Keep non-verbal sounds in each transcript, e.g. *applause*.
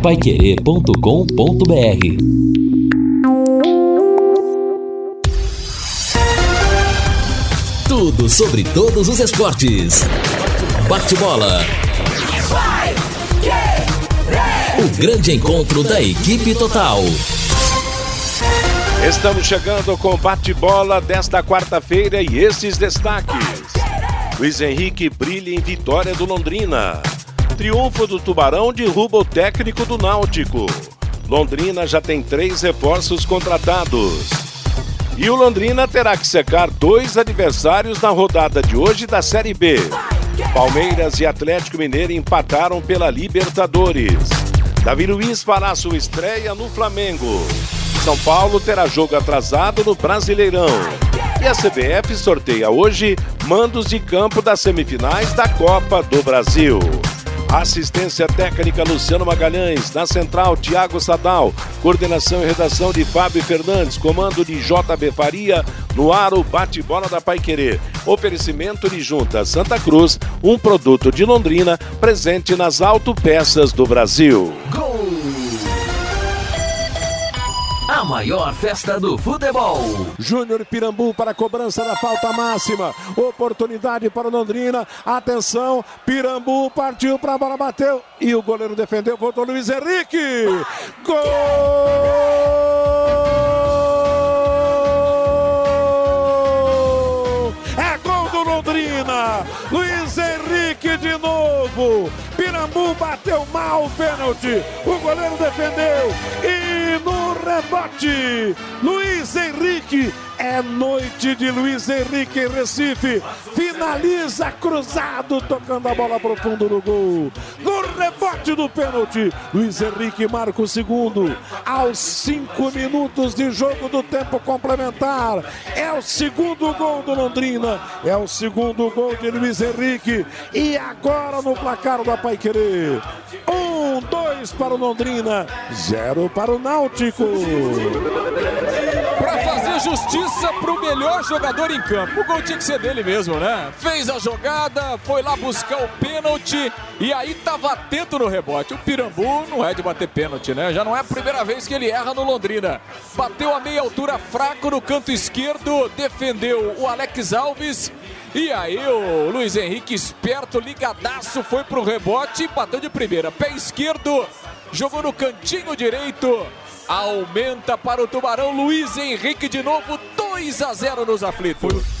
paiquerê.com.br Tudo sobre todos os esportes. Bate-bola. O grande encontro da equipe total. Estamos chegando com bate-bola desta quarta-feira e esses destaques. Luiz Henrique brilha em vitória do Londrina. Triunfo do Tubarão derruba o técnico do Náutico. Londrina já tem três reforços contratados. E o Londrina terá que secar dois adversários na rodada de hoje da Série B. Palmeiras e Atlético Mineiro empataram pela Libertadores. Davi Luiz fará sua estreia no Flamengo. São Paulo terá jogo atrasado no Brasileirão. E a CBF sorteia hoje mandos de campo das semifinais da Copa do Brasil. Assistência técnica Luciano Magalhães, na central Tiago Sadal, coordenação e redação de Fábio Fernandes, comando de JB Faria, no ar o bate-bola da Paiquerê. Oferecimento de Junta Santa Cruz, um produto de Londrina, presente nas autopeças do Brasil. Gol! A maior festa do futebol. Júnior Pirambu para a cobrança da falta máxima. Oportunidade para o Londrina. Atenção, Pirambu partiu para a bola, bateu. E o goleiro defendeu, voltou Luiz Henrique. Gol! É gol do Londrina. Luiz Henrique de novo. Pirambu bateu mal o pênalti. O goleiro defendeu. E no rebote, Luiz Henrique. É noite de Luiz Henrique Recife. Finaliza cruzado, tocando a bola pro fundo do gol. No rebote do pênalti, Luiz Henrique marca o segundo. Aos cinco minutos de jogo do tempo complementar. É o segundo gol do Londrina. É o segundo gol de Luiz Henrique. E agora no placar da Paiquerê. Um, dois para o Londrina, zero para o Náutico. Para fazer justiça para o melhor jogador em campo. O gol tinha que ser dele mesmo, né? Fez a jogada, foi lá buscar o pênalti e aí estava atento no rebote. O Pirambu não é de bater pênalti, né? Já não é a primeira vez que ele erra no Londrina. Bateu a meia altura fraco no canto esquerdo, defendeu o Alex Alves. E aí o Luiz Henrique, esperto, ligadaço, foi pro rebote bateu de primeira. Pé esquerdo, jogou no cantinho direito. Aumenta para o Tubarão, Luiz Henrique de novo, 2 a 0 nos aflitos.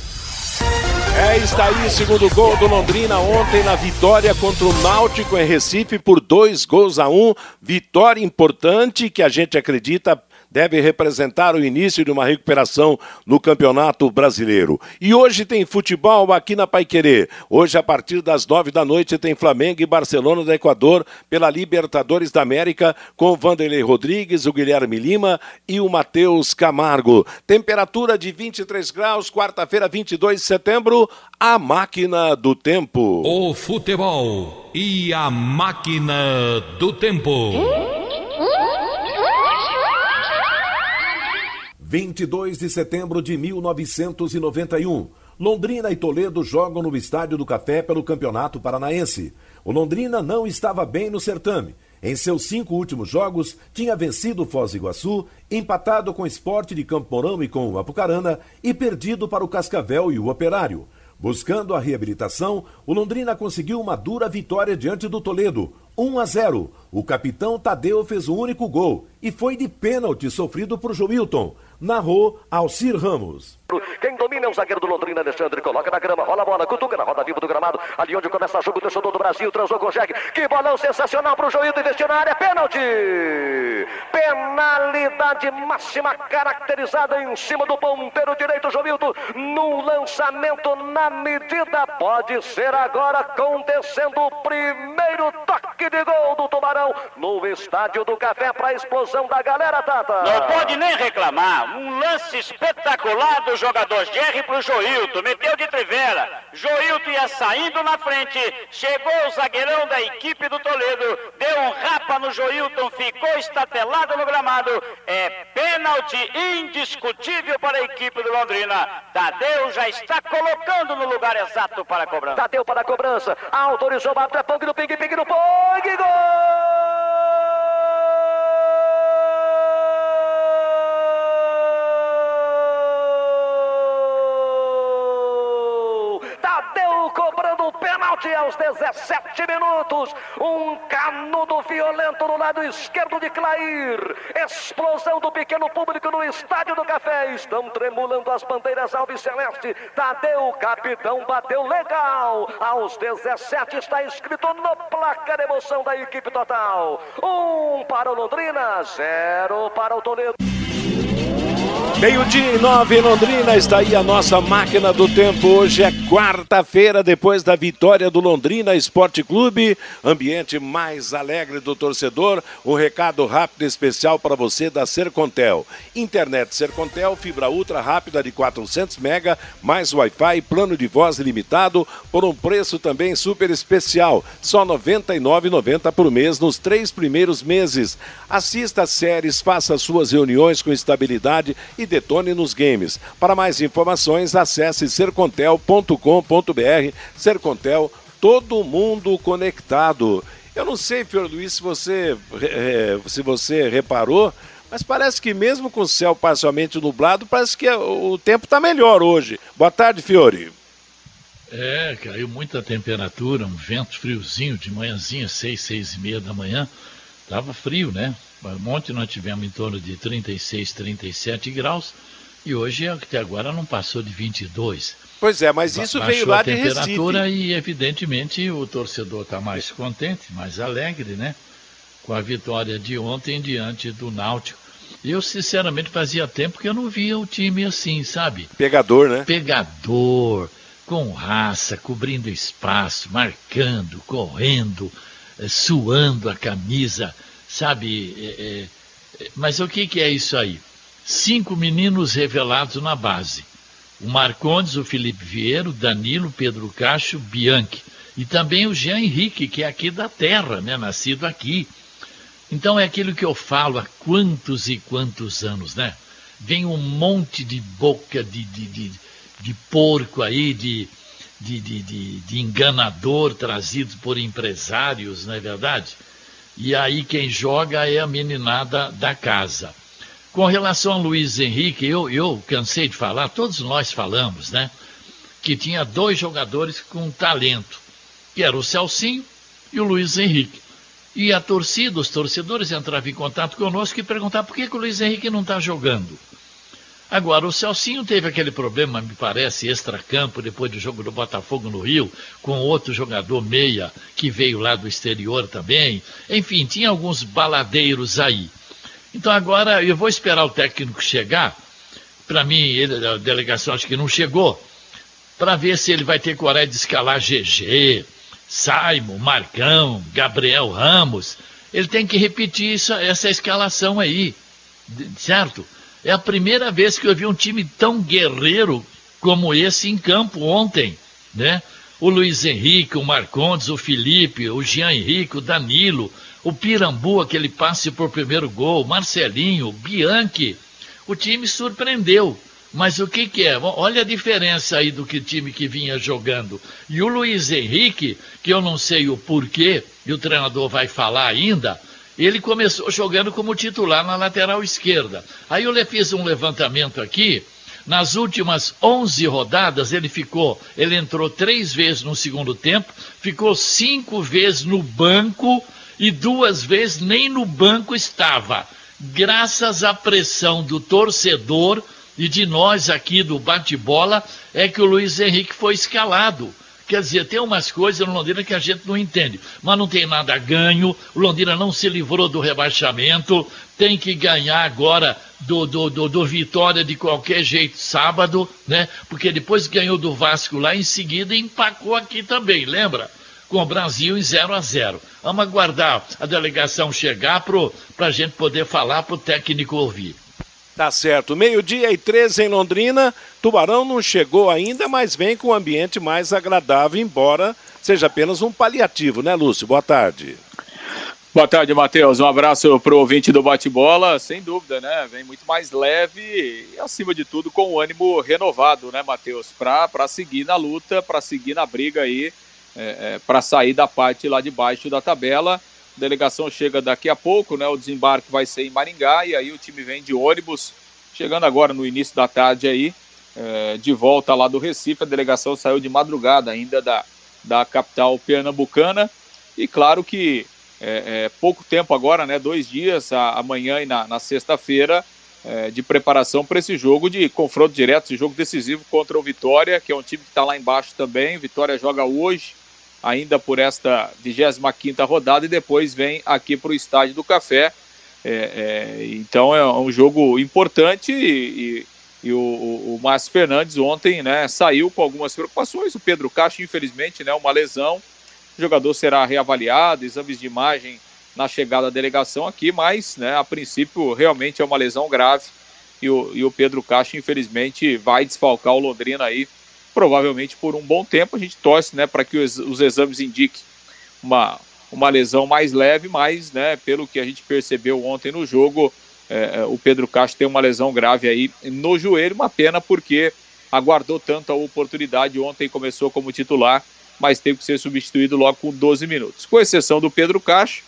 É, está aí o segundo gol do Londrina ontem na vitória contra o Náutico em Recife por dois gols a um. Vitória importante que a gente acredita deve representar o início de uma recuperação no Campeonato Brasileiro. E hoje tem futebol aqui na Paiquerê. Hoje, a partir das nove da noite, tem Flamengo e Barcelona do Equador pela Libertadores da América com Vanderlei Rodrigues, o Guilherme Lima e o Matheus Camargo. Temperatura de 23 graus, quarta-feira, 22 de setembro, a máquina do tempo. O futebol e a máquina do tempo. 22 de setembro de 1991. Londrina e Toledo jogam no Estádio do Café pelo Campeonato Paranaense. O Londrina não estava bem no certame. Em seus cinco últimos jogos, tinha vencido o Foz do Iguaçu, empatado com o Esporte de Campo Mourão e com o Apucarana e perdido para o Cascavel e o Operário. Buscando a reabilitação, o Londrina conseguiu uma dura vitória diante do Toledo, 1 a 0. O capitão Tadeu fez o único gol e foi de pênalti sofrido por Joilton. Narrou Alcir Ramos. Quem domina é o zagueiro do Londrina, Alexandre. Coloca na grama, rola a bola, cutuca na roda viva do gramado. Ali onde começa o jogo, o torcedor do Brasil transou com o Jack. Que bolão sensacional pro Joilton investir na área. Pênalti! Penalidade máxima caracterizada em cima do ponteiro direito, Joilton. No lançamento na medida. Pode ser agora acontecendo o primeiro toque de gol do Tubarão no estádio do Café para a explosão da galera, Tata. Não pode nem reclamar. Um lance espetacular do jogador Jerry pro Joilton. Meteu de trivela. Joilton ia saindo na frente. Chegou o zagueirão da equipe do Toledo. Deu um rapa no Joilton. Ficou estatelado no gramado. É pênalti indiscutível para a equipe do Londrina. Tadeu já está colocando no lugar exato para a cobrança. Tadeu para a cobrança. Autorizou, bateu, é pong no ping, ping no pong. Gol! Aos 17 minutos. Um canudo violento no lado esquerdo de Clair. Explosão do pequeno público no Estádio do Café. Estão tremulando as bandeiras alves celeste. Tadeu, capitão, bateu legal. Aos 17 está escrito no placar emoção da equipe total. Um para o Londrina, zero para o Toledo. Meio-dia e nove em Londrina, está aí a nossa máquina do tempo. Hoje é quarta-feira, depois da vitória do Londrina Esporte Clube. Ambiente mais alegre do torcedor. Um recado rápido e especial para você da Sercontel. Internet Sercontel, fibra ultra rápida de 400 mega, mais Wi-Fi, plano de voz limitado, por um preço também super especial. Só R$ 99,90 por mês nos três primeiros meses. Assista séries, faça suas reuniões com estabilidade e detone nos games. Para mais informações, acesse sercontel.com.br. Sercontel, todo mundo conectado. Eu não sei, Fior Luiz, se você, é, se você reparou, mas parece que mesmo com o céu parcialmente nublado, parece que o tempo está melhor hoje. Boa tarde, Fiore. É, caiu muita temperatura, um vento friozinho de manhãzinha, seis, seis e meia da manhã. Tava frio, né? Ontem nós tivemos em torno de 36, 37 graus e hoje até agora não passou de 22. Pois é, mas isso Baixou veio lá de Recife. a temperatura e evidentemente o torcedor está mais contente, mais alegre, né? Com a vitória de ontem diante do Náutico. Eu, sinceramente, fazia tempo que eu não via o time assim, sabe? Pegador, né? Pegador, com raça, cobrindo espaço, marcando, correndo, eh, suando a camisa sabe? É, é, mas o que, que é isso aí? Cinco meninos revelados na base. O Marcondes, o Felipe Vieira, o Danilo, Pedro Cacho, Bianchi. E também o Jean Henrique, que é aqui da terra, né? Nascido aqui. Então é aquilo que eu falo há quantos e quantos anos, né? Vem um monte de boca de, de, de, de porco aí, de, de, de, de, de enganador trazidos por empresários, não é verdade? E aí quem joga é a meninada da casa. Com relação a Luiz Henrique, eu, eu cansei de falar, todos nós falamos, né? Que tinha dois jogadores com talento, que era o Celcinho e o Luiz Henrique. E a torcida, os torcedores entravam em contato conosco e perguntavam por que, que o Luiz Henrique não está jogando. Agora, o Celcinho teve aquele problema, me parece, extra-campo, depois do jogo do Botafogo no Rio, com outro jogador meia que veio lá do exterior também. Enfim, tinha alguns baladeiros aí. Então agora eu vou esperar o técnico chegar. Para mim, ele, a delegação acho que não chegou. Para ver se ele vai ter coragem de escalar GG, Saimo, Marcão, Gabriel Ramos. Ele tem que repetir isso, essa escalação aí, certo? É a primeira vez que eu vi um time tão guerreiro como esse em campo ontem, né? O Luiz Henrique, o Marcondes, o Felipe, o Jean Henrique, o Danilo, o Pirambu, aquele passe por primeiro gol, Marcelinho, Bianchi. O time surpreendeu. Mas o que, que é? Olha a diferença aí do que time que vinha jogando. E o Luiz Henrique, que eu não sei o porquê, e o treinador vai falar ainda, ele começou jogando como titular na lateral esquerda. Aí eu fiz um levantamento aqui. Nas últimas 11 rodadas, ele ficou, ele entrou três vezes no segundo tempo, ficou cinco vezes no banco e duas vezes nem no banco estava. Graças à pressão do torcedor e de nós aqui do bate-bola, é que o Luiz Henrique foi escalado. Quer dizer, tem umas coisas no Londrina que a gente não entende, mas não tem nada ganho. O Londrina não se livrou do rebaixamento, tem que ganhar agora do, do, do, do Vitória de qualquer jeito sábado, né? Porque depois ganhou do Vasco lá, em seguida empacou aqui também, lembra? Com o Brasil em 0 a 0 Vamos aguardar a delegação chegar para a gente poder falar para o técnico ouvir. Tá certo. Meio-dia e 13 em Londrina. Tubarão não chegou ainda, mas vem com um ambiente mais agradável, embora seja apenas um paliativo, né, Lúcio? Boa tarde. Boa tarde, Matheus. Um abraço para o ouvinte do bate-bola. Sem dúvida, né? Vem muito mais leve e, acima de tudo, com o ânimo renovado, né, Matheus? Para seguir na luta, para seguir na briga aí, é, é, para sair da parte lá de baixo da tabela. A delegação chega daqui a pouco, né? O desembarque vai ser em Maringá e aí o time vem de ônibus, chegando agora no início da tarde aí, é, de volta lá do Recife. A delegação saiu de madrugada ainda da, da capital pernambucana. E claro que é, é, pouco tempo agora, né, dois dias, a, amanhã e na, na sexta-feira, é, de preparação para esse jogo de confronto direto, esse jogo decisivo contra o Vitória, que é um time que está lá embaixo também. Vitória joga hoje, ainda por esta 25 rodada, e depois vem aqui para o Estádio do Café. É, é, então é um jogo importante e, e, e o, o, Márcio Fernandes ontem né, saiu com algumas preocupações. O Pedro Castro, infelizmente, né, uma lesão. O jogador será reavaliado, exames de imagem na chegada à delegação aqui, mas né, a princípio realmente é uma lesão grave e o, e o Pedro Castro, infelizmente, vai desfalcar o Londrina aí, provavelmente por um bom tempo. A gente torce né, para que os, os exames indiquem uma, uma lesão mais leve, mas né, pelo que a gente percebeu ontem no jogo, é, é, o Pedro Castro tem uma lesão grave aí no joelho, uma pena porque aguardou tanto a oportunidade, ontem começou como titular, mas teve que ser substituído logo com 12 minutos. Com exceção do Pedro Castro,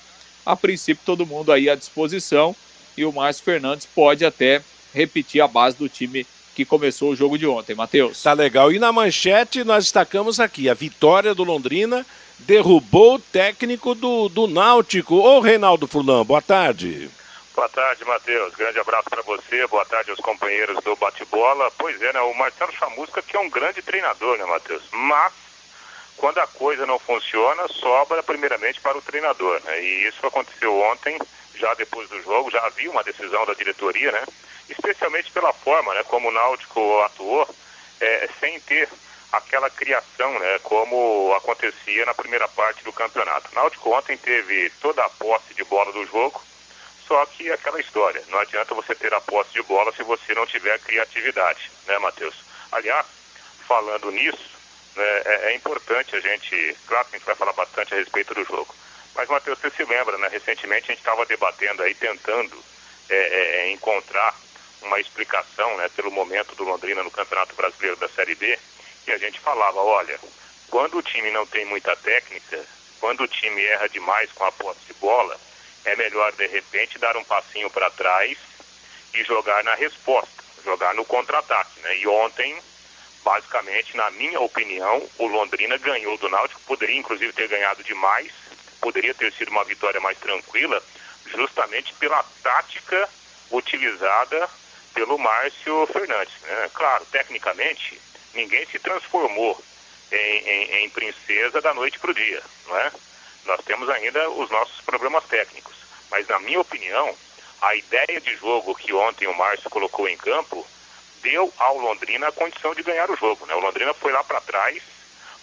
a princípio todo mundo aí à disposição e o Márcio Fernandes pode até repetir a base do time que começou o jogo de ontem, Matheus. Tá legal. E na manchete nós destacamos aqui a vitória do Londrina derrubou o técnico do, do Náutico. Ô Reinaldo Furlan, boa tarde. Boa tarde, Matheus. Grande abraço para você. Boa tarde aos companheiros do bate-bola. Pois é, né? O Marcelo Chamusca que é um grande treinador, né, Matheus? Mas quando a coisa não funciona, sobra primeiramente para o treinador. Né? E isso aconteceu ontem, já depois do jogo, já havia uma decisão da diretoria, né? Especialmente pela forma, né? Como o Náutico atuou, é, sem ter aquela criação, né? Como acontecia na primeira parte do campeonato. O Náutico ontem teve toda a posse de bola do jogo, só que aquela história, não adianta você ter a posse de bola se você não tiver criatividade, né, Matheus? Aliás, falando nisso, né, é, é, importante a gente, claro que a gente vai falar bastante a respeito do jogo, mas Matheus, você se lembra, né, recentemente a gente estava debatendo aí, tentando é, é, é, encontrar uma explicação né, pelo momento do Londrina no Campeonato Brasileiro da Série B, e a gente falava, olha, quando o time não tem muita técnica, quando o time erra demais com a posse de bola, é melhor de repente dar um passinho para trás e jogar na resposta, jogar no contra-ataque. Né? E ontem basicamente, na minha opinião, o Londrina ganhou do Náutico, poderia inclusive ter ganhado demais, poderia ter sido uma vitória mais tranquila, justamente pela tática utilizada pelo Márcio Fernandes. Né? Claro, tecnicamente, ninguém se transformou em, em, em princesa da noite para o dia, não é? Nós temos ainda os nossos problemas técnicos, mas na minha opinião, a ideia de jogo que ontem o Márcio colocou em campo deu ao Londrina a condição de ganhar o jogo. Né? O Londrina foi lá para trás,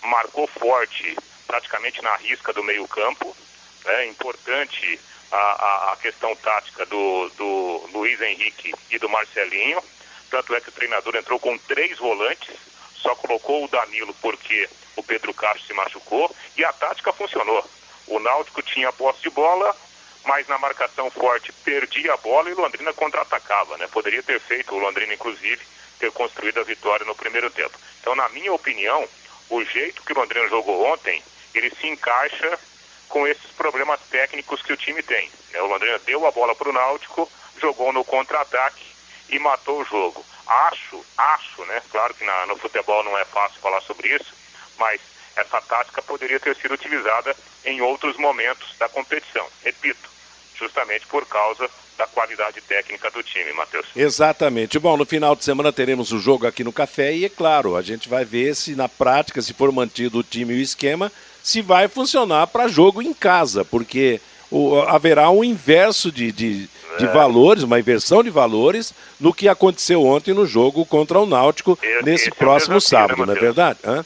marcou forte, praticamente na risca do meio-campo. É importante a, a, a, questão tática do, do Luiz Henrique e do Marcelinho. Tanto é que o treinador entrou com três volantes, só colocou o Danilo porque o Pedro Castro se machucou e a tática funcionou. O Náutico tinha posse de bola, mas na marcação forte perdia a bola e o Londrina contra-atacava, né? Poderia ter feito o Londrina, inclusive, ter construído a vitória no primeiro tempo. Então, na minha opinião, o jeito que o Londrina jogou ontem, ele se encaixa com esses problemas técnicos que o time tem. Né? O Londrina deu a bola para o Náutico, jogou no contra-ataque e matou o jogo. Acho, acho, né? Claro que na, no futebol não é fácil falar sobre isso, mas essa tática poderia ter sido utilizada em outros momentos da competição. Repito, justamente por causa da qualidade técnica do time, Matheus. Exatamente. Bom, no final de semana teremos o jogo aqui no Café e, é claro, a gente vai ver se na prática, se for mantido o time e o esquema, se vai funcionar para jogo em casa, porque o, haverá um inverso de, de, de é. valores, uma inversão de valores no que aconteceu ontem no jogo contra o Náutico esse, nesse esse próximo é desafio, né, sábado, né, não é verdade? Hã?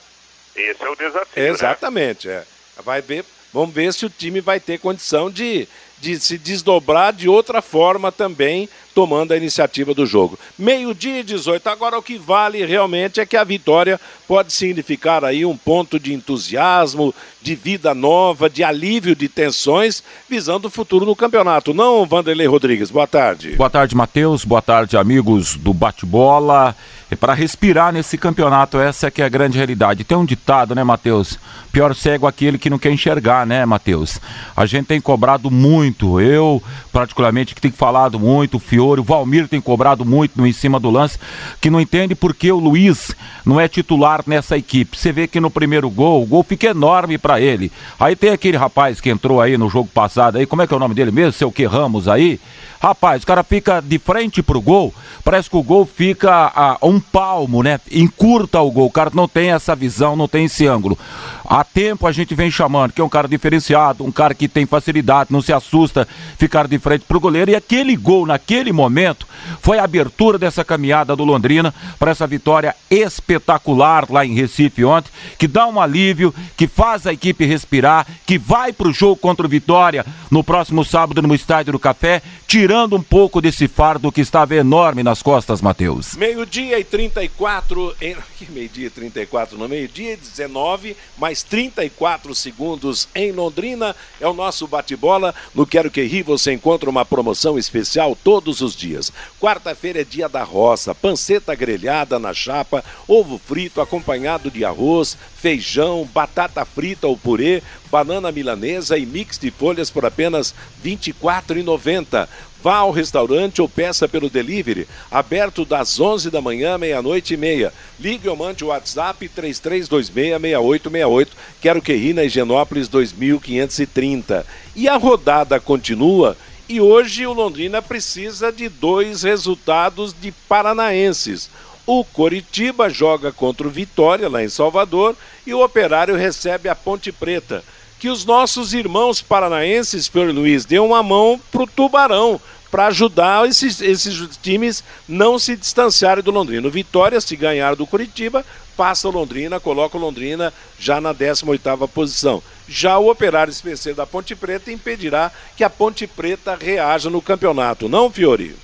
Esse é o desafio. Né? Exatamente, né? é. Vai ver, vamos ver se o time vai ter condição de, de se desdobrar de outra forma também, tomando a iniciativa do jogo. Meio-dia e 18. Agora, o que vale realmente é que a vitória pode significar aí um ponto de entusiasmo, de vida nova, de alívio de tensões, visando o futuro no campeonato. Não, Vanderlei Rodrigues? Boa tarde. Boa tarde, Matheus. Boa tarde, amigos do Bate-Bola. É para respirar nesse campeonato, essa é que é a grande realidade. Tem um ditado, né, Matheus? Pior cego aquele que não quer enxergar, né, Matheus? A gente tem cobrado muito, eu particularmente que tenho falado muito, o Fiore, o Valmir tem cobrado muito no em cima do lance, que não entende por que o Luiz não é titular nessa equipe. Você vê que no primeiro gol, o gol fica enorme para ele. Aí tem aquele rapaz que entrou aí no jogo passado aí, como é que é o nome dele mesmo? Seu que Ramos aí. Rapaz, o cara fica de frente pro gol, parece que o gol fica a um palmo, né? Encurta o gol. O cara não tem essa visão, não tem esse ângulo. Há tempo a gente vem chamando que é um cara diferenciado, um cara que tem facilidade, não se assusta ficar de frente pro goleiro. E aquele gol naquele momento foi a abertura dessa caminhada do Londrina para essa vitória espetacular lá em Recife ontem, que dá um alívio, que faz a equipe respirar, que vai pro jogo contra o Vitória no próximo sábado no Estádio do Café, tirando um pouco desse fardo que estava enorme nas costas, Matheus. Meio-dia e 34, em... *laughs* que meio-dia e 34, no meio-dia e 19, mais 34 segundos em Londrina, é o nosso bate-bola. No Quero Que Ri você encontra uma promoção especial todos os dias. Quarta-feira é dia da roça, panceta grelhada na chapa, ovo frito acompanhado de arroz, feijão, batata frita ou purê, banana milanesa e mix de folhas por apenas R$ 24,90. Vá ao restaurante ou peça pelo delivery, aberto das 11 da manhã, meia-noite e meia. Ligue ou mande o WhatsApp 33266868. Quero que ri na Higienópolis 2530. E a rodada continua e hoje o Londrina precisa de dois resultados de paranaenses. O Coritiba joga contra o Vitória, lá em Salvador, e o Operário recebe a Ponte Preta. Que os nossos irmãos paranaenses, Pedro Luiz, dêem uma mão pro Tubarão, para ajudar esses, esses times não se distanciarem do Londrina. O Vitória, se ganhar do Curitiba, passa o Londrina, coloca o Londrina já na 18ª posição. Já o Operário se vencer da Ponte Preta impedirá que a Ponte Preta reaja no campeonato, não, Fiori?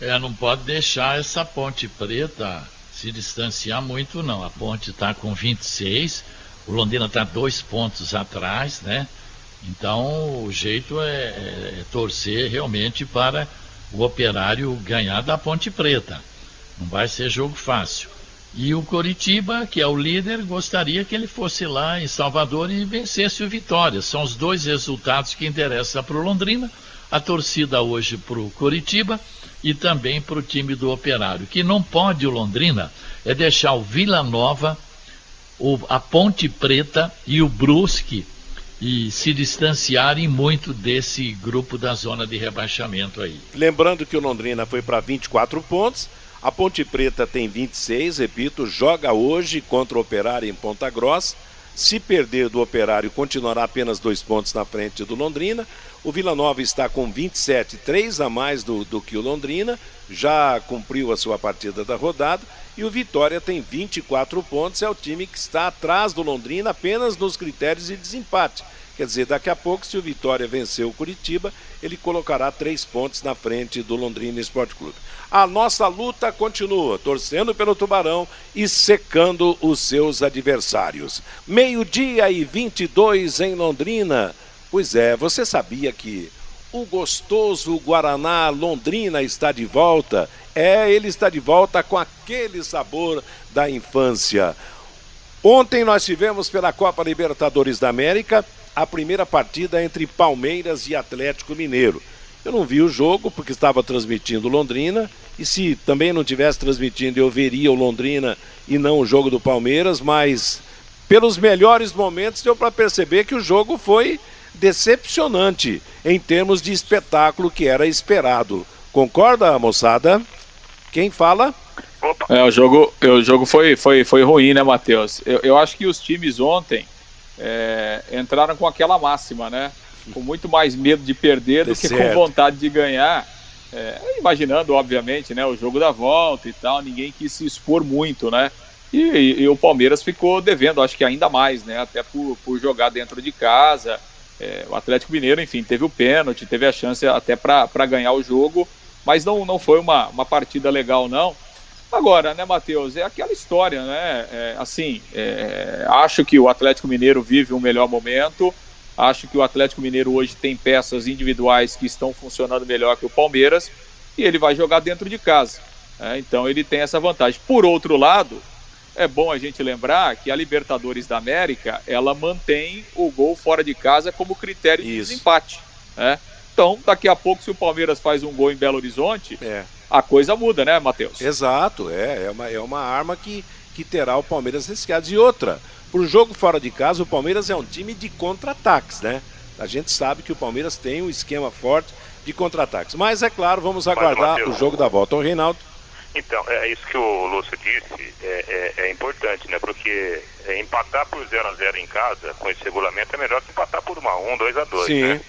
É, não pode deixar essa Ponte Preta se distanciar muito, não. A Ponte está com 26, o Londrina está dois pontos atrás, né? Então, o jeito é, é, é torcer realmente para o operário ganhar da Ponte Preta. Não vai ser jogo fácil. E o Coritiba, que é o líder, gostaria que ele fosse lá em Salvador e vencesse o Vitória. São os dois resultados que interessam para o Londrina. A torcida hoje para o Coritiba e também para o time do Operário. Que não pode o Londrina é deixar o Vila Nova, o, a Ponte Preta e o Brusque e se distanciarem muito desse grupo da zona de rebaixamento aí. Lembrando que o Londrina foi para 24 pontos, a Ponte Preta tem 26, repito, joga hoje contra o Operário em Ponta Grossa. Se perder do Operário, continuará apenas dois pontos na frente do Londrina. O Vila Nova está com 27, três a mais do, do que o Londrina, já cumpriu a sua partida da rodada. E o Vitória tem 24 pontos, é o time que está atrás do Londrina apenas nos critérios de desempate. Quer dizer, daqui a pouco, se o Vitória vencer o Curitiba, ele colocará três pontos na frente do Londrina Esporte Clube. A nossa luta continua, torcendo pelo Tubarão e secando os seus adversários. Meio-dia e 22 em Londrina. Pois é, você sabia que o gostoso Guaraná Londrina está de volta? É, ele está de volta com aquele sabor da infância. Ontem nós tivemos pela Copa Libertadores da América a primeira partida entre Palmeiras e Atlético Mineiro. Eu não vi o jogo porque estava transmitindo Londrina e se também não tivesse transmitindo eu veria o Londrina e não o jogo do Palmeiras, mas pelos melhores momentos deu para perceber que o jogo foi decepcionante em termos de espetáculo que era esperado. Concorda, moçada? Quem fala? É, o jogo, o jogo foi, foi, foi ruim, né, Matheus? Eu, eu acho que os times ontem é, entraram com aquela máxima, né? Com muito mais medo de perder do que certo. com vontade de ganhar. É, imaginando, obviamente, né, o jogo da volta e tal, ninguém quis se expor muito, né? E, e, e, o Palmeiras ficou devendo, acho que ainda mais, né? Até por, por jogar dentro de casa. É, o Atlético Mineiro, enfim, teve o pênalti, teve a chance até para ganhar o jogo mas não, não foi uma, uma partida legal, não. Agora, né, Matheus, é aquela história, né? É, assim, é, acho que o Atlético Mineiro vive um melhor momento. Acho que o Atlético Mineiro hoje tem peças individuais que estão funcionando melhor que o Palmeiras e ele vai jogar dentro de casa. Né? Então ele tem essa vantagem. Por outro lado, é bom a gente lembrar que a Libertadores da América ela mantém o gol fora de casa como critério Isso. de desempate. Né? Então, daqui a pouco, se o Palmeiras faz um gol em Belo Horizonte, É. a coisa muda, né, Matheus? Exato, é, é uma, é uma arma que, que terá o Palmeiras riscado. E outra, pro jogo fora de casa, o Palmeiras é um time de contra-ataques, né? A gente sabe que o Palmeiras tem um esquema forte de contra-ataques. Mas é claro, vamos aguardar Matheus, o jogo da volta. O Reinaldo. Então, é isso que o Lúcio disse, é, é- é importante, né? Porque é, empatar por 0 a 0 em casa, com esse regulamento, é melhor que empatar por 1 a 1 2 a 2 Sim. né?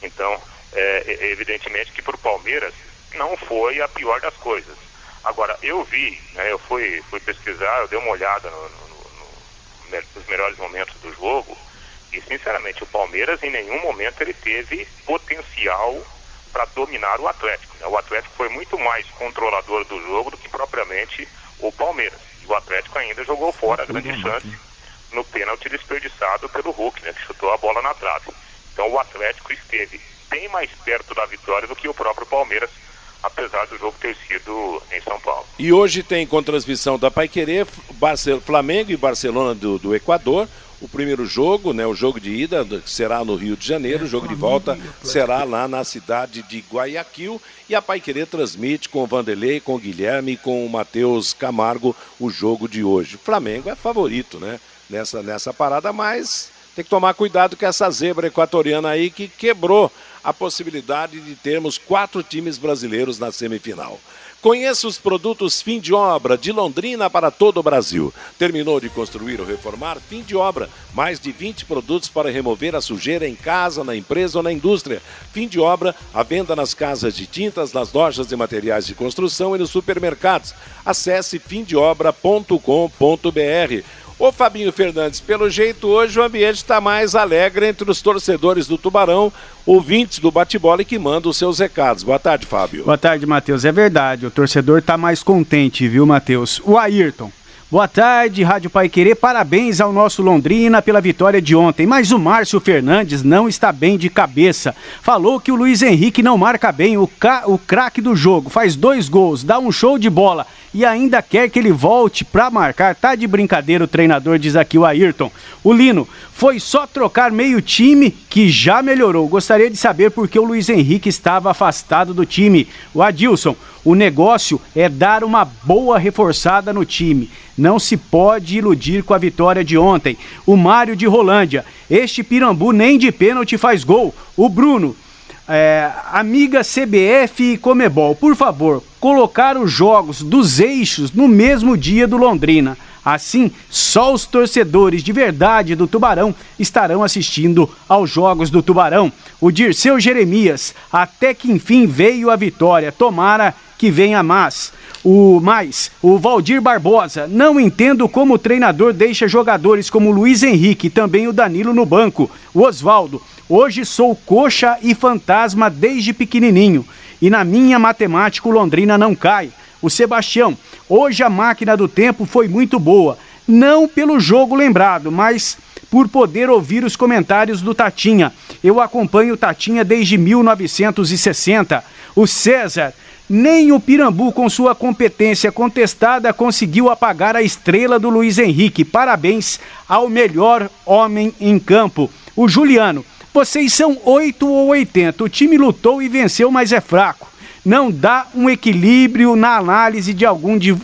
Então, é, é evidentemente que para o Palmeiras não foi a pior das coisas. Agora, eu vi, né, eu fui, fui pesquisar, eu dei uma olhada no- no- no- nos melhores momentos do jogo, e sinceramente, o Palmeiras em nenhum momento ele teve potencial para dominar o Atlético. né? O Atlético foi muito mais controlador do jogo do que propriamente o Palmeiras. E o Atlético ainda jogou fora a grande chance no pênalti desperdiçado pelo Hulk, né, que chutou a bola na trave. Então o Atlético esteve bem mais perto da vitória do que o próprio Palmeiras, apesar do jogo ter sido em São Paulo. E hoje tem com transmissão da Paiquerê, Flamengo e Barcelona do, do Equador. O primeiro jogo, né, o jogo de ida, será no Rio de Janeiro. O jogo de volta será lá na cidade de Guayaquil. E a Paiquerê transmite com o Vanderlei, com o Guilherme e com o Matheus Camargo o jogo de hoje. O Flamengo é favorito, né? Nessa, nessa parada, mas tem que tomar cuidado com essa zebra equatoriana aí que quebrou a possibilidade de termos quatro times brasileiros na semifinal. Conheça os produtos fim de obra de Londrina para todo o Brasil. Terminou de construir ou reformar? Fim de obra. Mais de 20 produtos para remover a sujeira em casa, na empresa ou na indústria. Fim de obra, a venda nas casas de tintas, nas lojas de materiais de construção e nos supermercados. Acesse fimdeobra.com.br. Ô Fabinho Fernandes, pelo jeito hoje o ambiente está mais alegre entre os torcedores do Tubarão, ouvintes do bate-bola e que mandam os seus recados. Boa tarde, Fábio. Boa tarde, Matheus. É verdade, o torcedor tá mais contente, viu, Matheus? O Ayrton. Boa tarde, Rádio Pai Querer. Parabéns ao nosso Londrina pela vitória de ontem. Mas o Márcio Fernandes não está bem de cabeça. Falou que o Luiz Henrique não marca bem, o, ca... o craque do jogo. Faz dois gols, dá um show de bola e ainda quer que ele volte pra marcar. Tá de brincadeira o treinador, diz aqui o Ayrton. O Lino, foi só trocar meio time que já melhorou. Gostaria de saber por que o Luiz Henrique estava afastado do time. O Adilson, o negócio é dar uma boa reforçada no time. Não se pode iludir com a vitória de ontem. O Mário de Rolândia, este Pirambu nem de pênalti faz gol. O Bruno, é, amiga CBF e Comebol, por favor, colocar os jogos dos eixos no mesmo dia do Londrina. Assim, só os torcedores de verdade do Tubarão estarão assistindo aos jogos do Tubarão. O Dirceu Jeremias, até que enfim veio a vitória. Tomara que venha mais. O mais, o Valdir Barbosa, não entendo como o treinador deixa jogadores como Luiz Henrique e também o Danilo no banco. O Oswaldo, hoje sou coxa e fantasma desde pequenininho. E na minha matemática o Londrina não cai. O Sebastião, hoje a máquina do tempo foi muito boa. Não pelo jogo lembrado, mas por poder ouvir os comentários do Tatinha. Eu acompanho o Tatinha desde 1960. O César, nem o Pirambu, com sua competência contestada, conseguiu apagar a estrela do Luiz Henrique. Parabéns ao melhor homem em campo. O Juliano, vocês são 8 ou 80. O time lutou e venceu, mas é fraco. Não dá um equilíbrio na análise de algum de.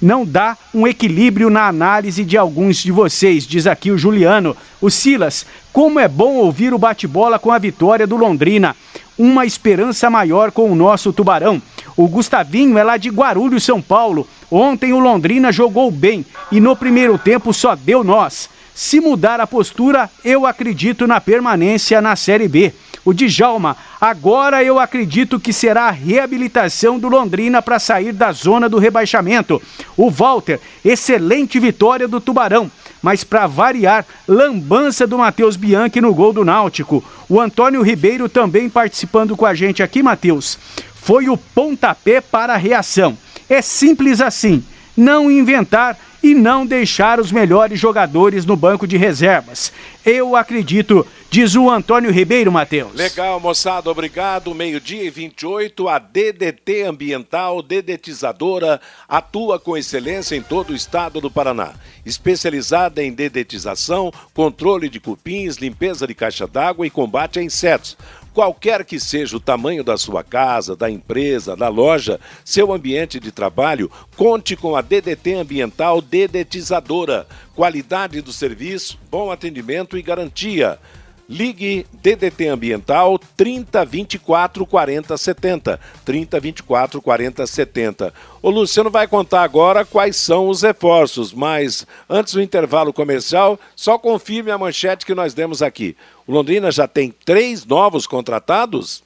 Não dá um equilíbrio na análise de alguns de vocês, diz aqui o Juliano. O Silas, como é bom ouvir o bate-bola com a vitória do Londrina. Uma esperança maior com o nosso Tubarão. O Gustavinho é lá de Guarulhos, São Paulo. Ontem o Londrina jogou bem e no primeiro tempo só deu nós. Se mudar a postura, eu acredito na permanência na Série B. O Djalma, agora eu acredito que será a reabilitação do Londrina para sair da zona do rebaixamento. O Walter, excelente vitória do Tubarão, mas para variar, lambança do Matheus Bianchi no gol do Náutico. O Antônio Ribeiro também participando com a gente aqui, Matheus. Foi o pontapé para a reação. É simples assim, não inventar e não deixar os melhores jogadores no banco de reservas. Eu acredito, diz o Antônio Ribeiro, Matheus. Legal, moçada, obrigado. Meio-dia e 28, a DDT Ambiental Dedetizadora atua com excelência em todo o estado do Paraná. Especializada em dedetização, controle de cupins, limpeza de caixa d'água e combate a insetos Qualquer que seja o tamanho da sua casa, da empresa, da loja, seu ambiente de trabalho, conte com a DDT Ambiental Dedetizadora. Qualidade do serviço, bom atendimento e garantia. Ligue DDT Ambiental 3024 40 70. 3024 40 70. Ô Luciano vai contar agora quais são os reforços, mas antes do intervalo comercial, só confirme a manchete que nós demos aqui. O Londrina já tem três novos contratados?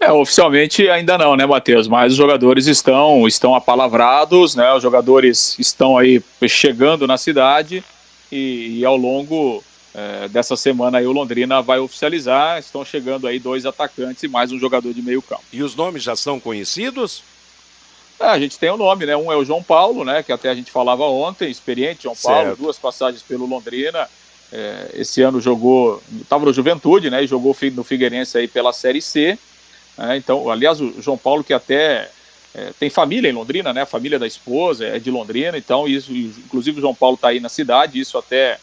É, oficialmente ainda não, né, Matheus? Mas os jogadores estão, estão apalavrados, né? Os jogadores estão aí chegando na cidade e, e ao longo é, dessa semana aí o Londrina vai oficializar. Estão chegando aí dois atacantes e mais um jogador de meio campo. E os nomes já são conhecidos? É, a gente tem o um nome, né? Um é o João Paulo, né? Que até a gente falava ontem, experiente João Paulo, certo. duas passagens pelo Londrina. É, esse ano jogou, estava no Juventude, né? E jogou no Figueirense aí pela Série C. É, então, aliás, o João Paulo que até é, tem família em Londrina, né? A família da esposa é de Londrina, então isso, inclusive o João Paulo está aí na cidade, isso até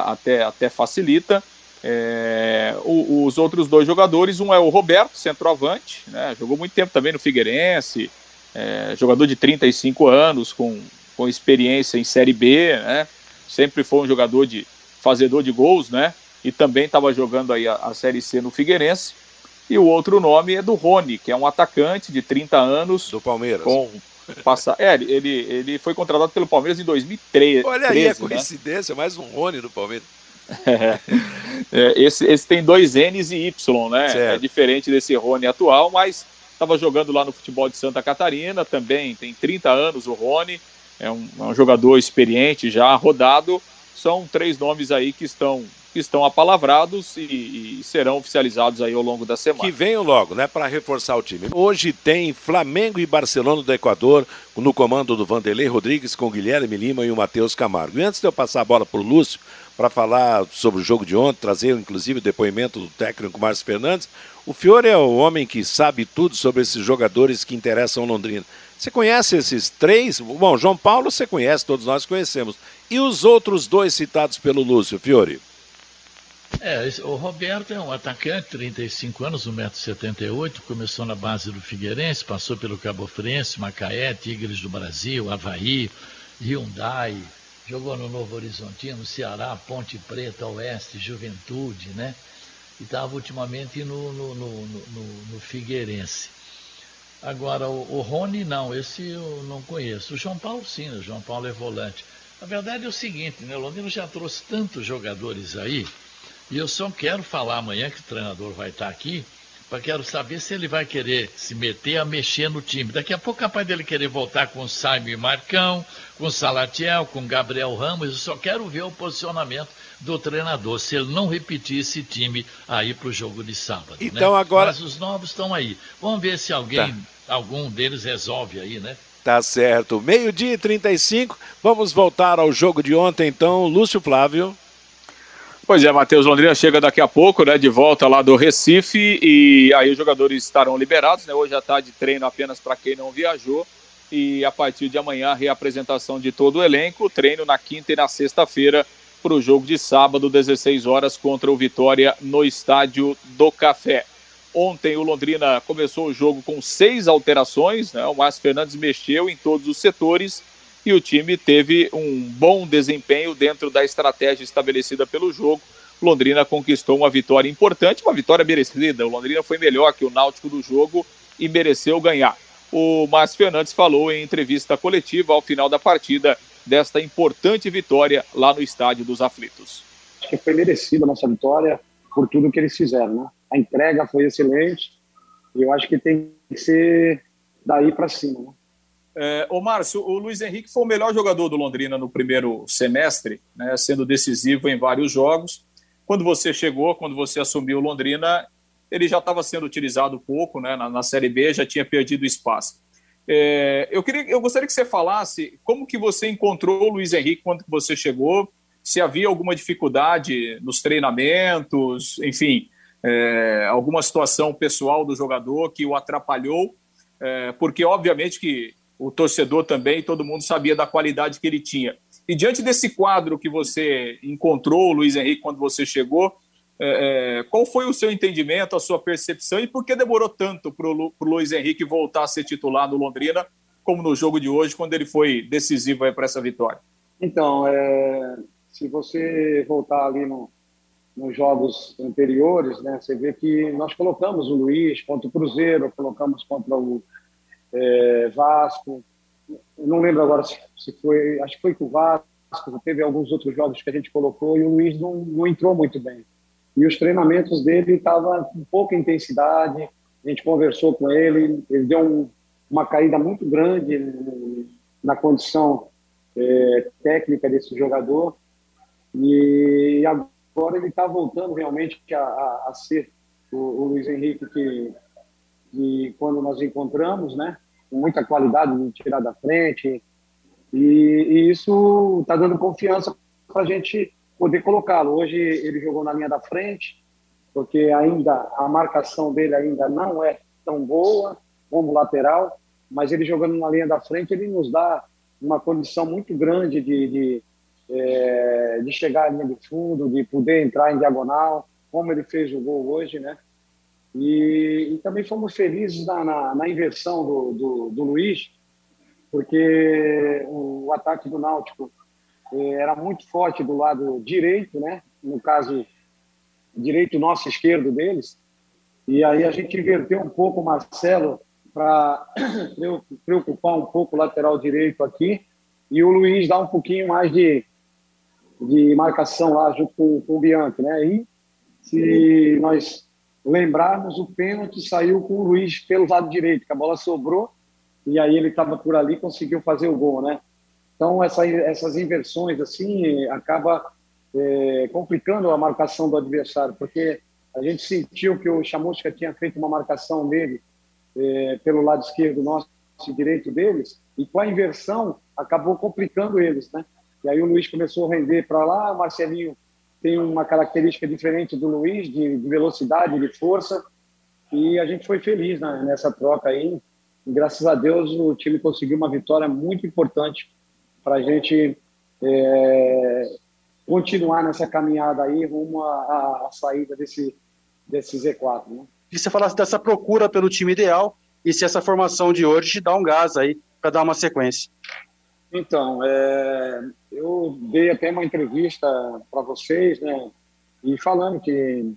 até, até facilita. É, o, os outros dois jogadores, um é o Roberto, centroavante, né, jogou muito tempo também no Figueirense, é, jogador de 35 anos, com, com experiência em Série B, né, sempre foi um jogador de fazedor de gols, né, e também estava jogando aí a, a, Série C no Figueirense. E o outro nome é do Rony, que é um atacante de 30 anos. Do Palmeiras. Com, Passar, é, ele, ele foi contratado pelo Palmeiras em 2013. Olha aí a né? coincidência, né? mais um Rony do Palmeiras. *laughs* É, é, esse, esse tem dois N's e Y, né? Certo. É diferente desse Rony atual, mas estava jogando lá no futebol de Santa Catarina também. Tem 30 anos o Rony, é um, é um jogador experiente, já rodado. São três nomes aí que estão que estão apalavrados e, e, serão oficializados aí ao longo da semana. Que venham logo, né, para reforçar o time. Hoje tem Flamengo e Barcelona do Equador, no comando do Vanderlei Rodrigues com Guilherme Lima e o Matheus Camargo. E antes de eu passar a bola para o Lúcio, para falar sobre o jogo de ontem, trazer inclusive o depoimento do técnico Márcio Fernandes, o Fiore é o homem que sabe tudo sobre esses jogadores que interessam Londrina. Você conhece esses três? Bom, João Paulo você conhece, todos nós conhecemos. E os outros dois citados pelo Lúcio, Fiore? É, o Roberto é um atacante, 35 anos, 1,78m, começou na base do Figueirense, passou pelo Cabo Frense, Macaé, Tigres do Brasil, Havaí, Hyundai, jogou no Novo Horizontino, Ceará, Ponte Preta, Oeste, Juventude, né? E estava ultimamente no, no, no, no, no Figueirense. Agora, o, o Rony, não, esse eu não conheço. O João Paulo, sim, o João Paulo é volante. A verdade é o seguinte, né? O Londrina já trouxe tantos jogadores aí, e eu só quero falar amanhã que o treinador vai estar aqui, para quero saber se ele vai querer se meter a mexer no time. Daqui a pouco é capaz dele querer voltar com o Simon Marcão, com o Salatiel, com o Gabriel Ramos. Eu só quero ver o posicionamento do treinador, se ele não repetir esse time aí para o jogo de sábado. Né? Então né? agora. Mas os novos estão aí. Vamos ver se alguém, tá. algum deles resolve aí, né? Tá certo. Meio-dia e 35. Vamos voltar ao jogo de ontem, então. Lúcio Flávio. Pois é, Matheus Londrina chega daqui a pouco, né, de volta lá do Recife e aí os jogadores estarão liberados, né? Hoje à tarde treino apenas para quem não viajou e a partir de amanhã a reapresentação de todo o elenco, treino na quinta e na sexta-feira para o jogo de sábado, 16 horas contra o Vitória no Estádio do Café. Ontem o Londrina começou o jogo com seis alterações, né? O Márcio Fernandes mexeu em todos os setores e o time teve um bom desempenho dentro da estratégia estabelecida pelo jogo. Londrina conquistou uma vitória importante, uma vitória merecida. O Londrina foi melhor que o Náutico do jogo e mereceu ganhar. O Márcio Fernandes falou em entrevista coletiva ao final da partida desta importante vitória lá no Estádio dos Aflitos. Acho que foi merecida a nossa vitória por tudo que eles fizeram. Né? A entrega foi excelente e eu acho que tem que ser daí para cima. Né? É, ô Márcio, o Luiz Henrique foi o melhor jogador do Londrina no primeiro semestre, né, sendo decisivo em vários jogos. Quando você chegou, quando você assumiu o Londrina, ele já estava sendo utilizado pouco né, na, na, Série B, já tinha perdido espaço. É, eu, queria, eu gostaria que você falasse como que você encontrou o Luiz Henrique quando você chegou, se havia alguma dificuldade nos treinamentos, enfim, é, alguma situação pessoal do jogador que o atrapalhou, é, porque obviamente que o torcedor também, todo mundo sabia da qualidade que ele tinha. E diante desse quadro que você encontrou, Luiz Henrique, quando você chegou, É, é, qual foi o seu entendimento, a sua percepção e por que demorou tanto para o Luiz Henrique voltar a ser titular no Londrina, como no jogo de hoje, quando ele foi decisivo para essa vitória? Então, é, se você voltar ali no, nos jogos anteriores, né, você vê que nós colocamos o Luiz contra o Cruzeiro, colocamos contra o é, Vasco. Não lembro agora se, se, foi, acho que foi com o Vasco, teve alguns outros jogos que a gente colocou e o Luiz não, não entrou muito bem. E os treinamentos dele estavam com pouca intensidade, a gente conversou com ele, ele deu um, uma caída muito grande na condição é, técnica desse jogador. E agora ele está voltando realmente a, a, a ser o, o, Luiz Henrique que, que quando nós encontramos, né, com muita qualidade de tirar da frente. E, e isso está dando confiança para a gente poder colocá-lo. Hoje ele jogou na linha da frente, porque ainda a marcação dele ainda não é tão boa como lateral, mas ele jogando na linha da frente ele nos dá uma condição muito grande de, de, é, de chegar à linha de fundo, de poder entrar em diagonal, como ele fez o gol hoje, né? E, e também fomos felizes na, na, na inversão do, do, do, Luiz, porque o, ataque do Náutico é, era muito forte do lado direito, né? No caso, direito nosso, esquerdo deles. E aí a gente inverteu um pouco o Marcelo para *coughs* preocupar um pouco o lateral direito aqui e o Luiz dá um pouquinho mais de, de marcação lá junto com, com o Bianchi, né? E se nós lembrarmos, o pênalti saiu com o Luiz pelo lado direito, que a bola sobrou e aí ele estava por ali conseguiu fazer o gol, né? Então essa, essas inversões assim acaba é, complicando a marcação do adversário, porque a gente sentiu que o Chamusca tinha feito uma marcação dele é, pelo lado esquerdo nosso e direito deles, e com a inversão acabou complicando eles, né? E aí o Luiz começou a render para lá, o Marcelinho tem uma característica diferente do Luiz, de, de velocidade, de força, e a gente foi feliz nessa troca aí. E, graças a Deus o time conseguiu uma vitória muito importante para a gente é, continuar nessa caminhada aí rumo à, à saída desse, desse Z4. Né? que você falasse dessa procura pelo time ideal e se essa formação de hoje te dá um gás aí para dar uma sequência. Então, é, eu dei até uma entrevista para vocês, né, e falando que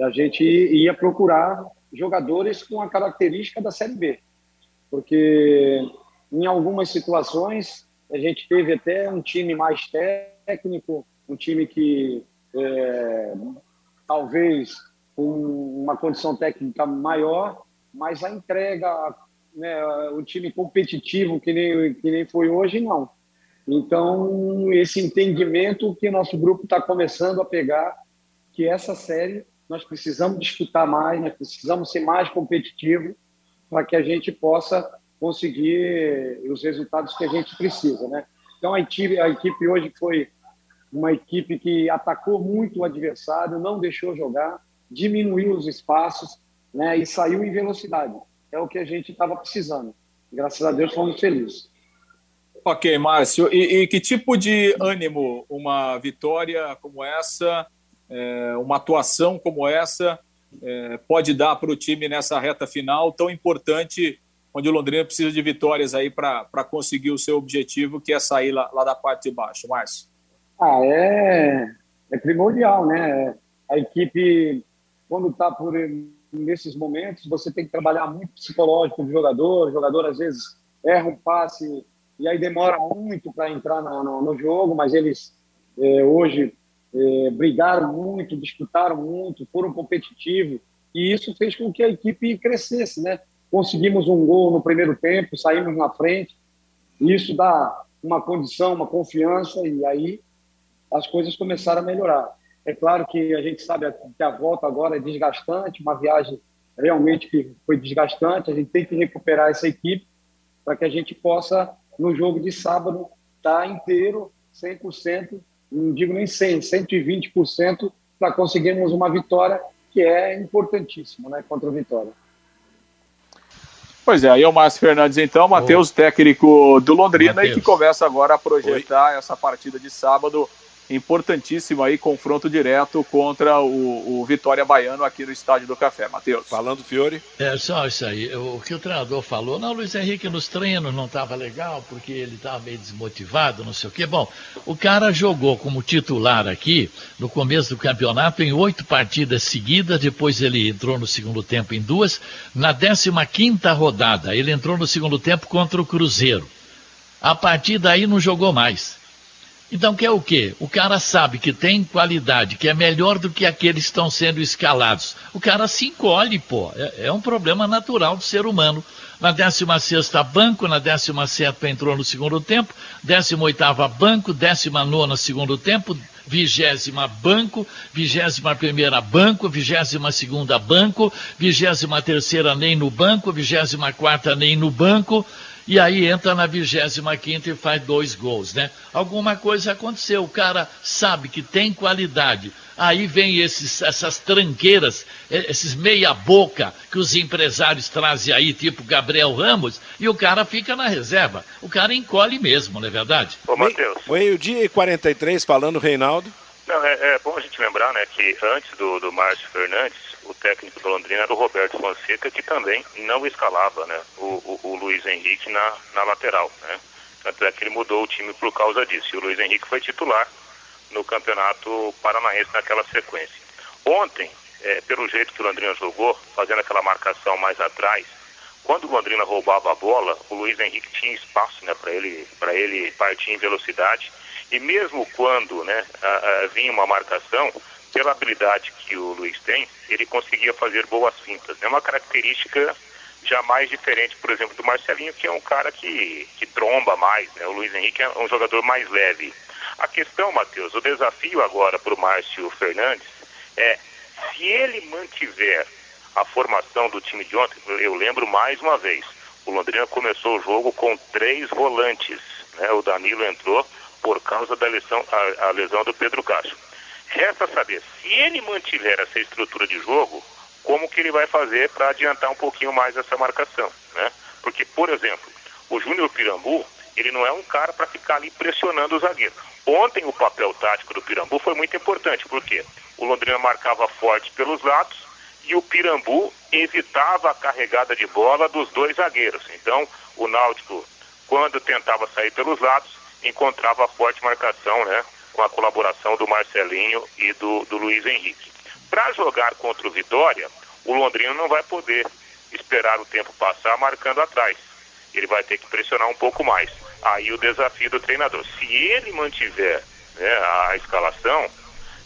a gente ia procurar jogadores com a característica da Série B, porque em algumas situações a gente teve até um time mais técnico, um time que é, talvez com uma condição técnica maior, mas a entrega, né, time competitivo que nem, que nem foi hoje, não. Então, esse entendimento que nosso grupo está começando a pegar, que essa série nós precisamos disputar mais, nós precisamos ser mais competitivos para que a gente possa conseguir os resultados que a gente precisa, né? Então a equipe, a equipe hoje foi uma equipe que atacou muito o adversário, não deixou jogar, diminuiu os espaços né, e saiu em velocidade. É o que a gente estava precisando. Graças a Deus fomos felizes. Ok, Márcio. E, e, que tipo de ânimo uma vitória como essa, é, uma atuação como essa, é, pode dar para o time nessa reta final tão importante, onde o Londrina precisa de vitórias aí para conseguir o seu objetivo, que é sair lá, lá da parte de baixo, Márcio? Ah, é, é primordial, né? A equipe quando está por nesses momentos, você tem que trabalhar muito psicológico do jogador. O jogador às vezes erra um passe e aí demora muito para entrar no, no, no, jogo, mas eles é, hoje é, brigaram muito, disputaram muito, foram competitivos e isso fez com que a equipe crescesse, né? Conseguimos um gol no primeiro tempo, saímos na frente. Isso dá uma condição, uma confiança e aí as coisas começaram a melhorar. É claro que a gente sabe que a volta agora é desgastante, uma viagem realmente que foi desgastante. A gente tem que recuperar essa equipe para que a gente possa, no jogo de sábado, estar tá inteiro, 100%, não digo nem 100%, 120%, para conseguirmos uma vitória que é importantíssima né, contra o Vitória. Pois é, aí é o Márcio Fernandes, então, Matheus, técnico do Londrina, Mateus. e que começa agora a projetar Oi. essa partida de sábado importantíssimo aí, confronto direto contra o, o, Vitória Baiano aqui no Estádio do Café. Matheus. Falando, Fiore. É só isso aí. O que o treinador falou, não, Luiz Henrique nos treinos não estava legal, porque ele estava meio desmotivado, não sei o quê. Bom, o cara jogou como titular aqui no começo do campeonato em oito partidas seguidas, depois ele entrou no segundo tempo em duas. Na 15 quinta rodada, ele entrou no segundo tempo contra o Cruzeiro. A partir daí não jogou mais. Então, quer o quê? O cara sabe que tem qualidade, que é melhor do que aqueles que estão sendo escalados. O cara se encolhe, pô. É, é um problema natural do ser humano. Na 16 banco, na 17 entrou no segundo tempo, 18 banco, 19 segundo tempo, 20 banco, 21 banco, 22 banco, 23 nem no banco, 24 nem no banco e aí entra na 25 e faz dois gols, né? Alguma coisa aconteceu, o cara sabe que tem qualidade. Aí vem esses, essas tranqueiras, esses meia-boca que os empresários trazem aí, tipo Gabriel Ramos, e o cara fica na reserva. O cara encolhe mesmo, não é verdade? Ô, Matheus. Meio-dia e 43, falando, Reinaldo. Não, é, é, bom a gente lembrar, né, que antes do, do Márcio Fernandes, técnico do Londrina era o Roberto Fonseca, que também não escalava né, o, o, o Luiz Henrique na, na lateral. Né? Tanto é que ele mudou o time por causa disso. E o Luiz Henrique foi titular no Campeonato Paranaense naquela sequência. Ontem, é, pelo jeito que o Londrina jogou, fazendo aquela marcação mais atrás, quando o Londrina roubava a bola, o Luiz Henrique tinha espaço né, para ele, ele partir em velocidade. E mesmo quando né, a, a, vinha uma marcação, pela habilidade que o Luiz tem, ele conseguia fazer boas fintas. É uma característica jamais diferente, por exemplo, do Marcelinho, que é um cara que, que tromba mais. Né? O Luiz Henrique é um jogador mais leve. A questão, Matheus, o desafio agora para o Márcio Fernandes é se ele mantiver a formação do time de ontem, eu lembro mais uma vez, o Londrina começou o jogo com três volantes. Né? O Danilo entrou por causa da lesão, a, a lesão do Pedro Castro. Resta saber, se ele mantiver essa estrutura de jogo, como que ele vai fazer para adiantar um pouquinho mais essa marcação, né? Porque, por exemplo, o Júnior Pirambu, ele não é um cara para ficar ali pressionando o zagueiro. Ontem o papel tático do Pirambu foi muito importante, porque o Londrina marcava forte pelos lados e o Pirambu evitava a carregada de bola dos dois zagueiros. Então, o Náutico, quando tentava sair pelos lados, encontrava forte marcação, né? Com a colaboração do Marcelinho e do, do Luiz Henrique. Para jogar contra o Vitória, o Londrina não vai poder esperar o tempo passar marcando atrás. Ele vai ter que pressionar um pouco mais. Aí o desafio do treinador. Se ele mantiver né, a escalação,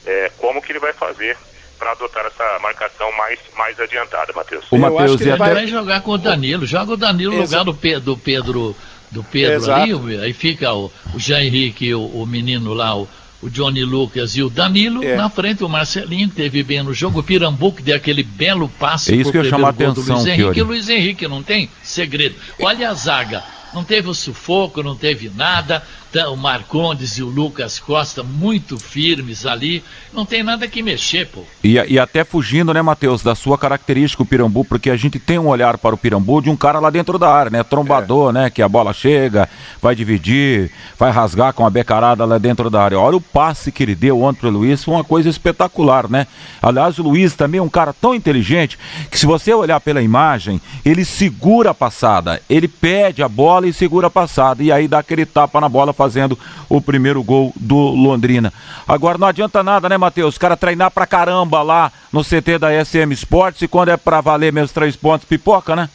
é, como que ele vai fazer para adotar essa marcação mais, mais adiantada, Matheus? O Matheus ia vai... jogar com o Danilo. Joga o Danilo no lugar do, do Pedro do Pedro Exato. ali, aí fica o, o Jean Henrique, o, o menino lá, o, o Johnny Lucas e o Danilo. É. Na frente, o Marcelinho, que teve bem no jogo. O Pirambu, que deu aquele belo passe é isso que eu chamo a atenção, do Luiz Henrique. E o Luiz Henrique não tem segredo. Olha a zaga. Não teve o sufoco, não teve nada. Tá, o Marcondes e o Lucas Costa muito firmes ali. Não tem nada que mexer, pô. E, e até fugindo, né, Matheus, da sua característica, o Pirambu, porque a gente tem um olhar para o Pirambu de um cara lá dentro da área, né? Trombador, é. né? Que a bola chega, vai dividir, vai rasgar com a becarada lá dentro da área. Olha o passe que ele deu ontem para o Luiz, foi uma coisa espetacular, né? Aliás, o Luiz também é um cara tão inteligente que se você olhar pela imagem, ele segura a passada, ele pede a bola e segura a passada, e aí dá aquele tapa na bola fazendo o primeiro gol do Londrina. Agora não adianta nada, né, Matheus? Os caras treinar pra caramba lá no CT da SM Sports e quando é pra valer meus três pontos, pipoca, né?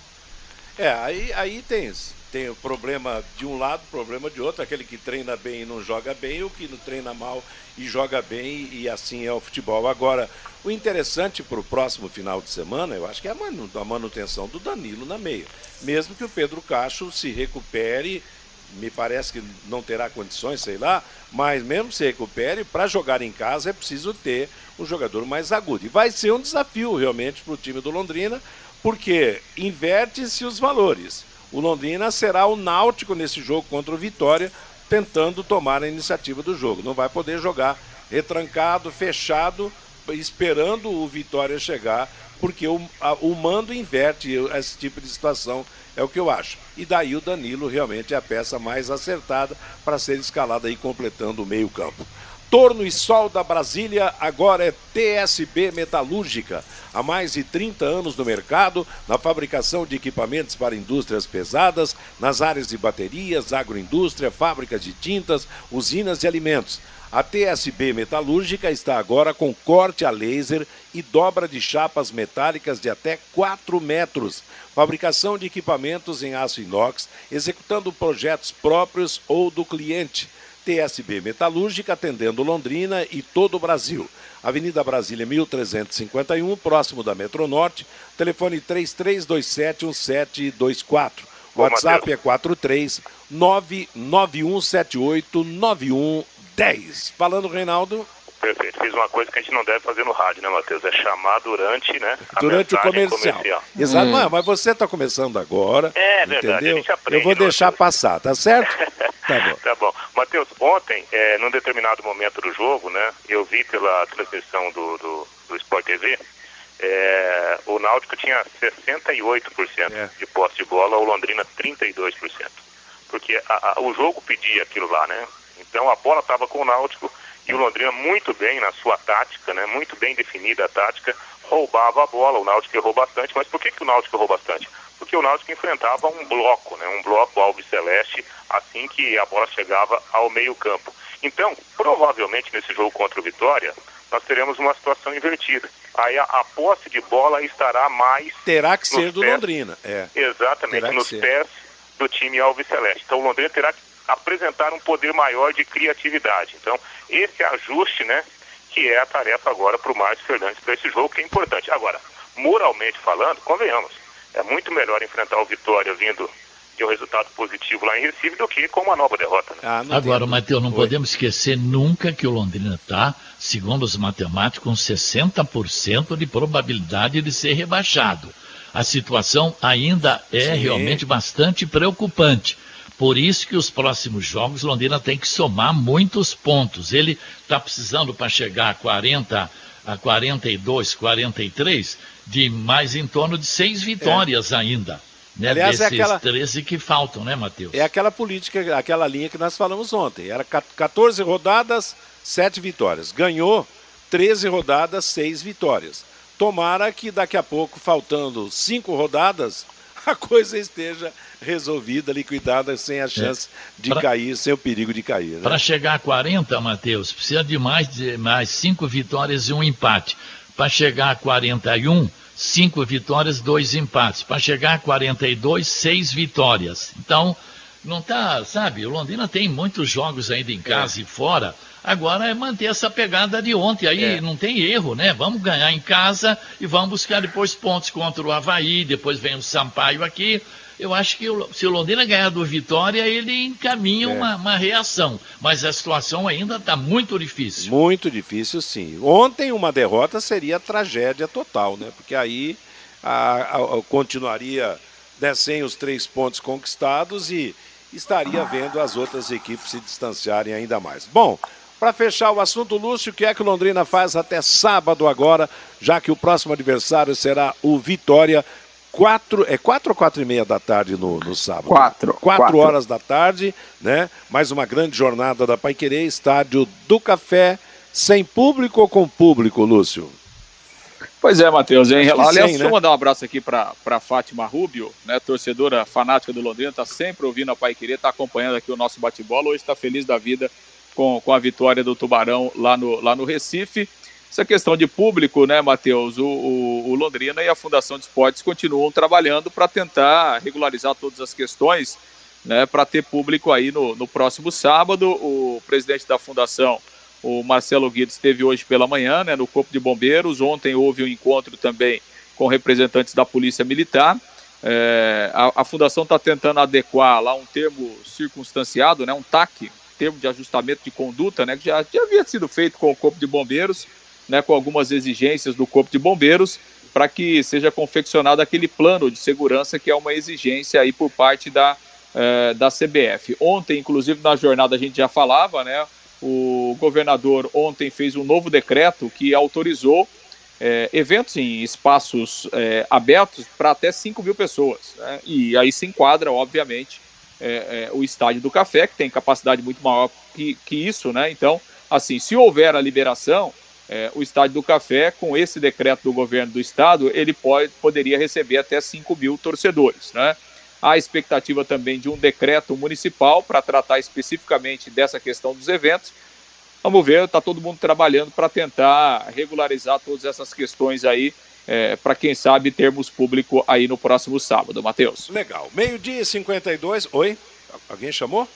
É, aí, aí tem, tem o problema de um lado, problema de outro, aquele que treina bem e não joga bem, o que não treina mal e joga bem, e assim é o futebol. Agora, o interessante para o próximo final de semana, eu acho que é a manutenção do Danilo na meia. Mesmo que o Pedro Cacho se recupere me parece que não terá condições, sei lá, mas mesmo se recupere, para jogar em casa é preciso ter um jogador mais agudo. E vai ser um desafio realmente para o time do Londrina, porque inverte-se os valores. O Londrina será o náutico nesse jogo contra o Vitória, tentando tomar a iniciativa do jogo. Não vai poder jogar retrancado, fechado, esperando o Vitória chegar, porque o, a, o mando inverte esse tipo de situação é o que eu acho. E daí o Danilo realmente é a peça mais acertada para ser escalada aí completando o meio-campo. Torno e Sol da Brasília agora é TSB Metalúrgica. Há mais de 30 anos no mercado, na fabricação de equipamentos para indústrias pesadas, nas áreas de baterias, agroindústria, fábricas de tintas, usinas de alimentos. A TSB Metalúrgica está agora com corte a laser e dobra de chapas metálicas de até 4 metros. Fabricação de equipamentos em aço inox, executando projetos próprios ou do cliente. TSB Metalúrgica atendendo Londrina e todo o Brasil. Avenida Brasília 1351, próximo da Metronorte. Telefone 33271724. WhatsApp é 43 99178 9110. Falando, Reinaldo. Perfeito. Fiz uma coisa que a gente não deve fazer no rádio, né, Matheus? É chamar durante, né? durante o comercial. comercial. Exato. Hum. Não, mas você está começando agora. É verdade. Entendeu? Eu vou deixar passar, tá certo? *laughs* tá bom. tá bom. Matheus, ontem, é, num determinado momento do jogo, né? Eu vi pela transmissão do, do, do Sport TV. É, o Náutico tinha 68% é. de posse de bola, o Londrina 32%. Porque a, a, o jogo pedia aquilo lá, né? Então a bola estava com o Náutico e o Londrina muito bem na sua tática, né? Muito bem definida a tática, roubava a bola, o Náutico errou bastante, mas por que, que o Náutico errou bastante? Porque o Náutico enfrentava um bloco, né? Um bloco alves celeste assim que a bola chegava ao meio-campo. Então, provavelmente nesse jogo contra o Vitória, nós teremos uma situação invertida. Aí a, a posse de bola estará mais. Terá que ser do pés, Londrina. É. Exatamente, nos ser. pés do time Alves Celeste. Então o Londrina terá que apresentar um poder maior de criatividade. Então, esse ajuste, né, que é a tarefa agora para o Márcio Fernandes para esse jogo, que é importante. Agora, moralmente falando, convenhamos, é muito melhor enfrentar o Vitória vindo de um resultado positivo lá em Recife do que com uma nova derrota. Né? Ah, Agora, Matheus, não Oi. podemos esquecer nunca que o Londrina está, segundo os matemáticos, com 60% de probabilidade de ser rebaixado. A situação ainda é Sim. realmente bastante preocupante. Por isso que os próximos jogos Londrina tem que somar muitos pontos. Ele está precisando para chegar a 40, a 42, 43, de mais em torno de seis vitórias é. ainda. Né, Aliás, é desses é aquela, 13 que faltam, né, Matheus? É aquela política, aquela linha que nós falamos ontem. Era 14 rodadas, 7 vitórias. Ganhou 13 rodadas, 6 vitórias. Tomara que daqui a pouco, faltando 5 rodadas, a coisa esteja resolvida, liquidada, sem a chance é. de pra, cair, sem o perigo de cair. Né? Para chegar a 40, Matheus, precisa de mais, de mais cinco vitórias e um empate. Para chegar a 41, cinco vitórias, dois empates. Para chegar a 42, seis vitórias. Então, não tá, sabe, o Londrina tem muitos jogos ainda em casa é. e fora. Agora é manter essa pegada de ontem. Aí é. não tem erro, né? Vamos ganhar em casa e vamos buscar depois pontos contra o Havaí. Depois vem o Sampaio aqui eu acho que se o Londrina ganhar do Vitória, ele encaminha é. uma, uma, reação. Mas a situação ainda está muito difícil. Muito difícil, sim. Ontem uma derrota seria tragédia total, né? Porque aí a, a, a, continuaria né, sem os três pontos conquistados e estaria vendo as outras equipes se distanciarem ainda mais. Bom, para fechar o assunto, Lúcio, o que é que o Londrina faz até sábado agora, já que o próximo adversário será o Vitória quatro, é quatro ou quatro e meia da tarde no, no sábado? Quatro. Quatro, quatro. horas da tarde, né? Mais uma grande jornada da Paiquerê, estádio do Café, sem público ou com público, Lúcio? Pois é, Matheus. Em... Aliás, sim, deixa eu né? mandar um abraço aqui para Fátima Rubio, né, torcedora fanática do Londrina, está sempre ouvindo a Pai Querer, está acompanhando aqui o nosso bate-bola, hoje está feliz da vida com, com a vitória do Tubarão lá no, lá no Recife. Essa questão de público, né, Matheus? O, o, o, Londrina e a Fundação de Esportes continuam trabalhando para tentar regularizar todas as questões, né, para ter público aí no, no próximo sábado. O presidente da Fundação, o Marcelo Guides, esteve hoje pela manhã né, no Corpo de Bombeiros. Ontem houve um encontro também com representantes da Polícia Militar. É, a, a, Fundação está tentando adequar lá um termo circunstanciado, né, um TAC, termo de ajustamento de conduta, né, que já, já havia sido feito com o Corpo de Bombeiros né, com algumas exigências do Corpo de Bombeiros para que seja confeccionado aquele plano de segurança que é uma exigência aí por parte da, eh, da CBF. Ontem, inclusive, na jornada a gente já falava, né? O governador ontem fez um novo decreto que autorizou eh, eventos em espaços eh, abertos para até 5 mil pessoas. Né? E aí se enquadra, obviamente, o estádio do Café, que tem capacidade muito maior que, que isso, né? Então, assim, se houver a liberação, é, o Estádio do Café, com esse decreto do governo do estado, ele pode, poderia receber até 5 mil torcedores. Né? Há expectativa também de um decreto municipal para tratar especificamente dessa questão dos eventos. Vamos ver, está todo mundo trabalhando para tentar regularizar todas essas questões aí, é, para quem sabe termos público aí no próximo sábado, Matheus. Legal. Meio-dia e 52. Oi? Alguém chamou?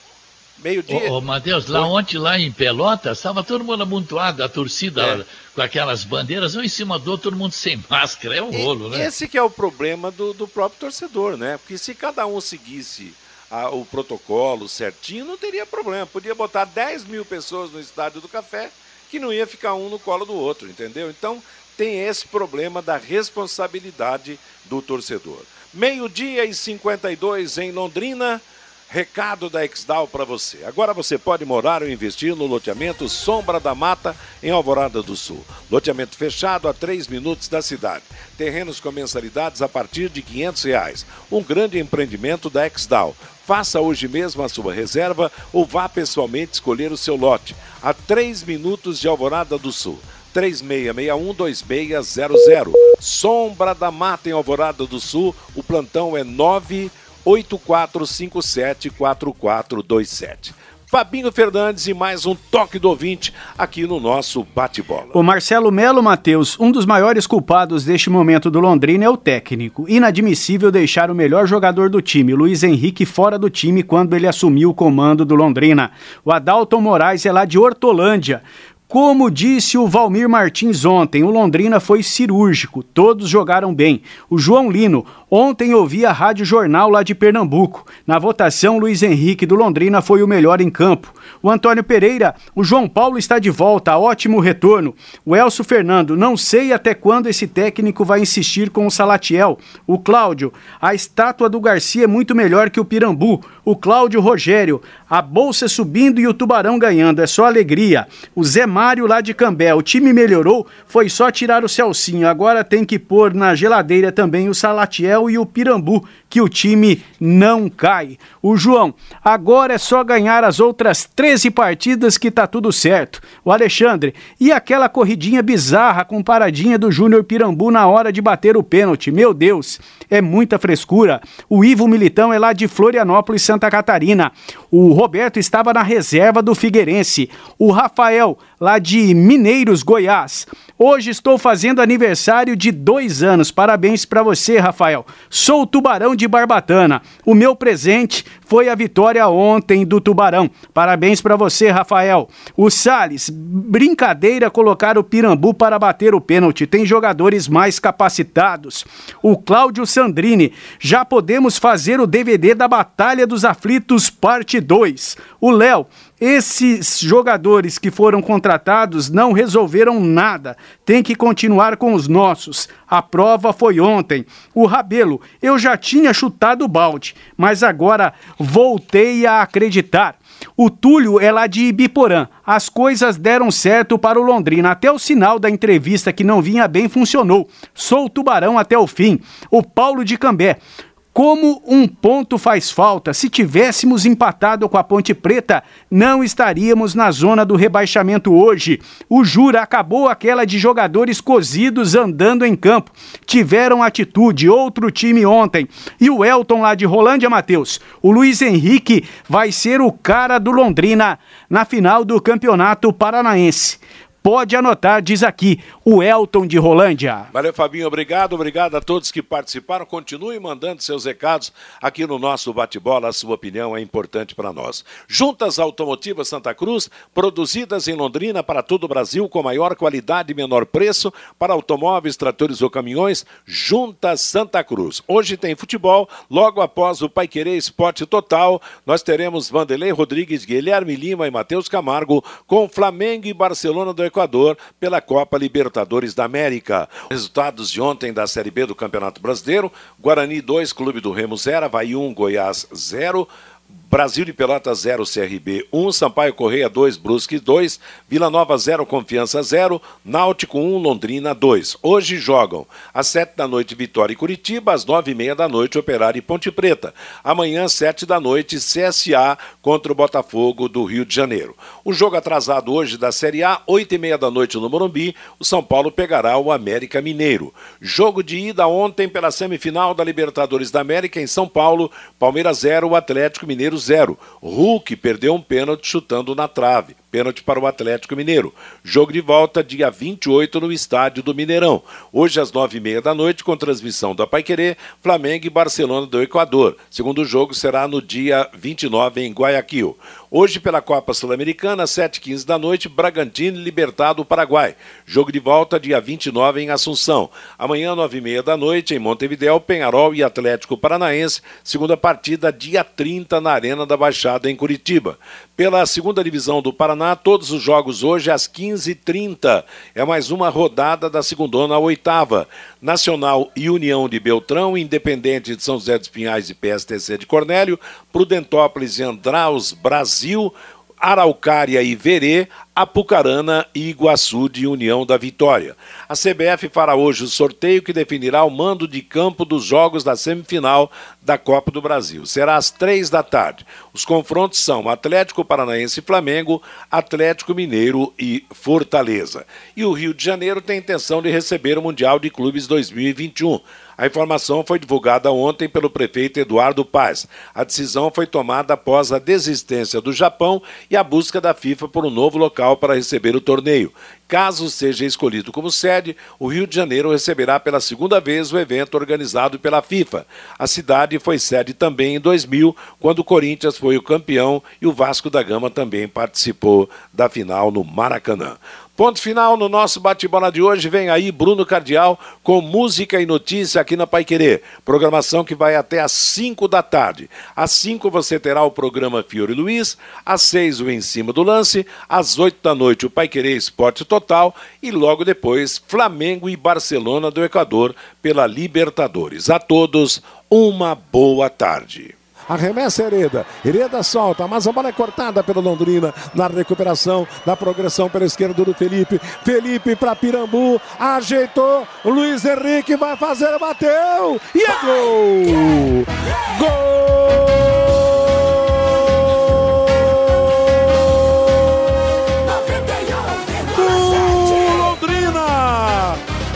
Meio-dia. Ô, ô Matheus, lá Oi? ontem, lá em Pelotas, estava todo mundo amontoado, a torcida é. com aquelas bandeiras, um em cima do outro, todo mundo sem máscara. É um rolo, né? Esse que é o problema do, do próprio torcedor, né? Porque se cada um seguisse a, o protocolo certinho, não teria problema. Podia botar 10 mil pessoas no estádio do café, que não ia ficar um no colo do outro, entendeu? Então tem esse problema da responsabilidade do torcedor. Meio-dia e 52 em Londrina. Recado da Exdal para você. Agora você pode morar ou investir no loteamento Sombra da Mata, em Alvorada do Sul. Loteamento fechado a 3 minutos da cidade. Terrenos com mensalidades a partir de 500 reais. Um grande empreendimento da Exdal. Faça hoje mesmo a sua reserva ou vá pessoalmente escolher o seu lote. A 3 minutos de Alvorada do Sul. 3661-2600. Sombra da Mata em Alvorada do Sul. O plantão é 9 84574427. Fabinho Fernandes e mais um toque do ouvinte aqui no nosso bate-bola. O Marcelo Melo Matheus, um dos maiores culpados deste momento do Londrina é o técnico. Inadmissível deixar o melhor jogador do time, Luiz Henrique, fora do time quando ele assumiu o comando do Londrina. O Adalton Moraes é lá de Hortolândia. Como disse o Valmir Martins ontem, o Londrina foi cirúrgico, todos jogaram bem. O João Lino, ontem ouvi a Rádio Jornal lá de Pernambuco. Na votação, Luiz Henrique do Londrina foi o melhor em campo. O Antônio Pereira, o João Paulo está de volta, ótimo retorno. O Elcio Fernando, não sei até quando esse técnico vai insistir com o Salatiel. O Cláudio, a estátua do Garcia é muito melhor que o Pirambu. O Cláudio Rogério, a bolsa subindo e o Tubarão ganhando, é só alegria. O Zé Mário lá de Cambé, o time melhorou, foi só tirar o Celcinho, agora tem que pôr na geladeira também o Salatiel o Pirambu, que o time não cai. O João, agora é só ganhar as outras 13 partidas que tá tudo certo. O Alexandre, e aquela corridinha bizarra com paradinha do Júnior Pirambu na hora de bater o pênalti, meu Deus, é muita frescura. O Ivo Militão é lá de Florianópolis, Santa Catarina. O Roberto estava na reserva do Figueirense. O Rafael, lá de Mineiros, Goiás. Hoje estou fazendo aniversário de dois anos. Parabéns para você, Rafael. Sou Tubarão de Barbatana. O meu presente foi a vitória ontem do Tubarão. Parabéns para você, Rafael. O Sales, brincadeira colocar o Pirambu para bater o pênalti. Tem jogadores mais capacitados. O Cláudio Sandrini, já podemos fazer o DVD da Batalha dos Aflitos, parte 2. O Léo, esses jogadores que foram contratados não resolveram nada. Tem que continuar com os nossos. A prova foi ontem. O Rabelo, eu já tinha chutado o balde, mas agora voltei a acreditar. O Túlio é lá de Ibiporã. As coisas deram certo para o Londrina. Até o sinal da entrevista que não vinha bem funcionou. Sou o tubarão até o fim. O Paulo de Cambé. Como um ponto faz falta, se tivéssemos empatado com a Ponte Preta, não estaríamos na zona do rebaixamento hoje. O Jura acabou aquela de jogadores cozidos andando em campo. Tiveram atitude, outro time ontem. E o Elton lá de Rolândia, Matheus. O Luiz Henrique vai ser o cara do Londrina na final do Campeonato Paranaense. Pode anotar, diz aqui o Elton de Rolândia. Valeu, Fabinho, obrigado, obrigado a todos que participaram. Continue mandando seus recados aqui no nosso bate-bola. A sua opinião é importante para nós. Juntas Automotivas Santa Cruz, produzidas em Londrina para todo o Brasil com maior qualidade e menor preço para automóveis, tratores ou caminhões. Juntas Santa Cruz. Hoje tem futebol, logo após o Pai Querer Esporte Total, nós teremos Vanderlei Rodrigues, Guilherme Lima e Matheus Camargo com Flamengo e Barcelona do Equador pela Copa Libertadores da América. Resultados de ontem da Série B do Campeonato Brasileiro: Guarani 2, Clube do Remo 0, Havaí 1, Goiás 0. Brasil de Pelotas 0, CRB 1, Sampaio Correia 2, Brusque 2, Vila Nova 0, Confiança 0, Náutico 1, Londrina 2. Hoje jogam às 7 da noite Vitória e Curitiba, às 9 e meia da noite Operário e Ponte Preta. Amanhã, 7 da noite, CSA contra o Botafogo do Rio de Janeiro. O jogo atrasado hoje da Série A, 8 e meia da noite no Morumbi, o São Paulo pegará o América Mineiro. Jogo de ida ontem pela semifinal da Libertadores da América em São Paulo, Palmeiras 0, Atlético Mineiro 0. Hulk perdeu um pênalti chutando na trave. Pênalti para o Atlético Mineiro. Jogo de volta dia 28 no estádio do Mineirão. Hoje às nove e meia da noite, com transmissão da Paiquerê, Flamengo e Barcelona do Equador. Segundo jogo será no dia 29 em Guayaquil. Hoje, pela Copa Sul-Americana, 7h15 da noite, Bragantino e Libertado, Paraguai. Jogo de volta dia 29 em Assunção. Amanhã, 9h30 da noite, em Montevideo, Penharol e Atlético Paranaense. Segunda partida, dia 30, na Arena da Baixada, em Curitiba. Pela segunda divisão do Paraná, todos os jogos hoje às 15h30. É mais uma rodada da segunda à oitava. Nacional e União de Beltrão, Independente de São José dos Pinhais e PSTC de Cornélio, Prudentópolis e Andraus, Brasil, Araucária e Verê, Apucarana e Iguaçu de União da Vitória. A CBF fará hoje o sorteio que definirá o mando de campo dos jogos da semifinal da Copa do Brasil. Será às três da tarde. Os confrontos são Atlético Paranaense e Flamengo, Atlético Mineiro e Fortaleza. E o Rio de Janeiro tem intenção de receber o Mundial de Clubes 2021. A informação foi divulgada ontem pelo prefeito Eduardo Paz. A decisão foi tomada após a desistência do Japão e a busca da FIFA por um novo local para receber o torneio. Caso seja escolhido como sede, o Rio de Janeiro receberá pela segunda vez o evento organizado pela FIFA. A cidade foi sede também em 2000, quando o Corinthians foi o campeão e o Vasco da Gama também participou da final no Maracanã. Ponto final no nosso bate-bola de hoje. Vem aí Bruno Cardial com música e notícia aqui na Pai Querer. Programação que vai até às 5 da tarde. Às 5 você terá o programa Fiore Luiz. Às 6 o Em Cima do Lance. Às 8 da noite o Pai Querer Esporte Total. E logo depois Flamengo e Barcelona do Equador pela Libertadores. A todos, uma boa tarde. Arremessa Hereda. Hereda solta, mas a bola é cortada pelo Londrina na recuperação da progressão pela esquerda do Felipe. Felipe para Pirambu, ajeitou. Luiz Henrique vai fazer, bateu e é gol! Gol!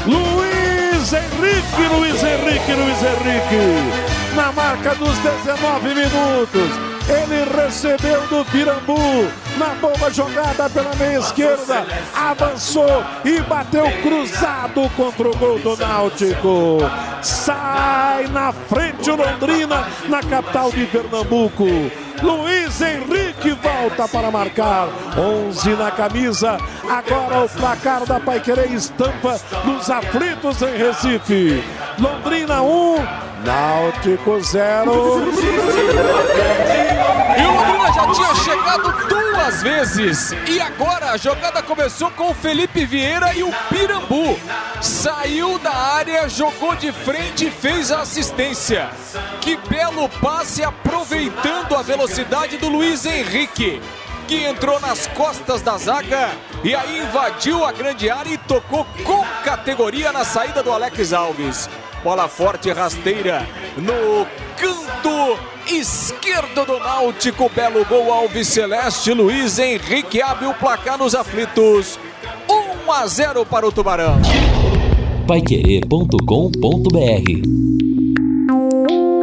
Luiz Henrique, Luiz Henrique, Luiz Henrique! Na marca dos 19 minutos. Ele recebeu do Pirambu na boa jogada pela meia esquerda, avançou e bateu cruzado contra o gol do Náutico. Sai na frente o Londrina, na capital de Pernambuco. Luiz Henrique volta para marcar. 11 na camisa. Agora o placar da Paiquerê estampa nos aflitos em Recife. Londrina 1, Náutico 0. E o Londrina já tinha chegado duas vezes. E agora a jogada começou com o Felipe Vieira e o Pirambu. Saiu da área, jogou de frente e fez a assistência. Que belo passe aproveitando a velocidade do Luiz Henrique. Que entrou nas costas da zaga e aí invadiu a grande área e tocou com categoria na saída do Alex Alves. Bola forte, rasteira no canto esquerdo do Náutico. Belo gol Alves Celeste. Luiz Henrique abre o placar nos aflitos. 1 a 0 para o Tubarão. Paiquerê.com.br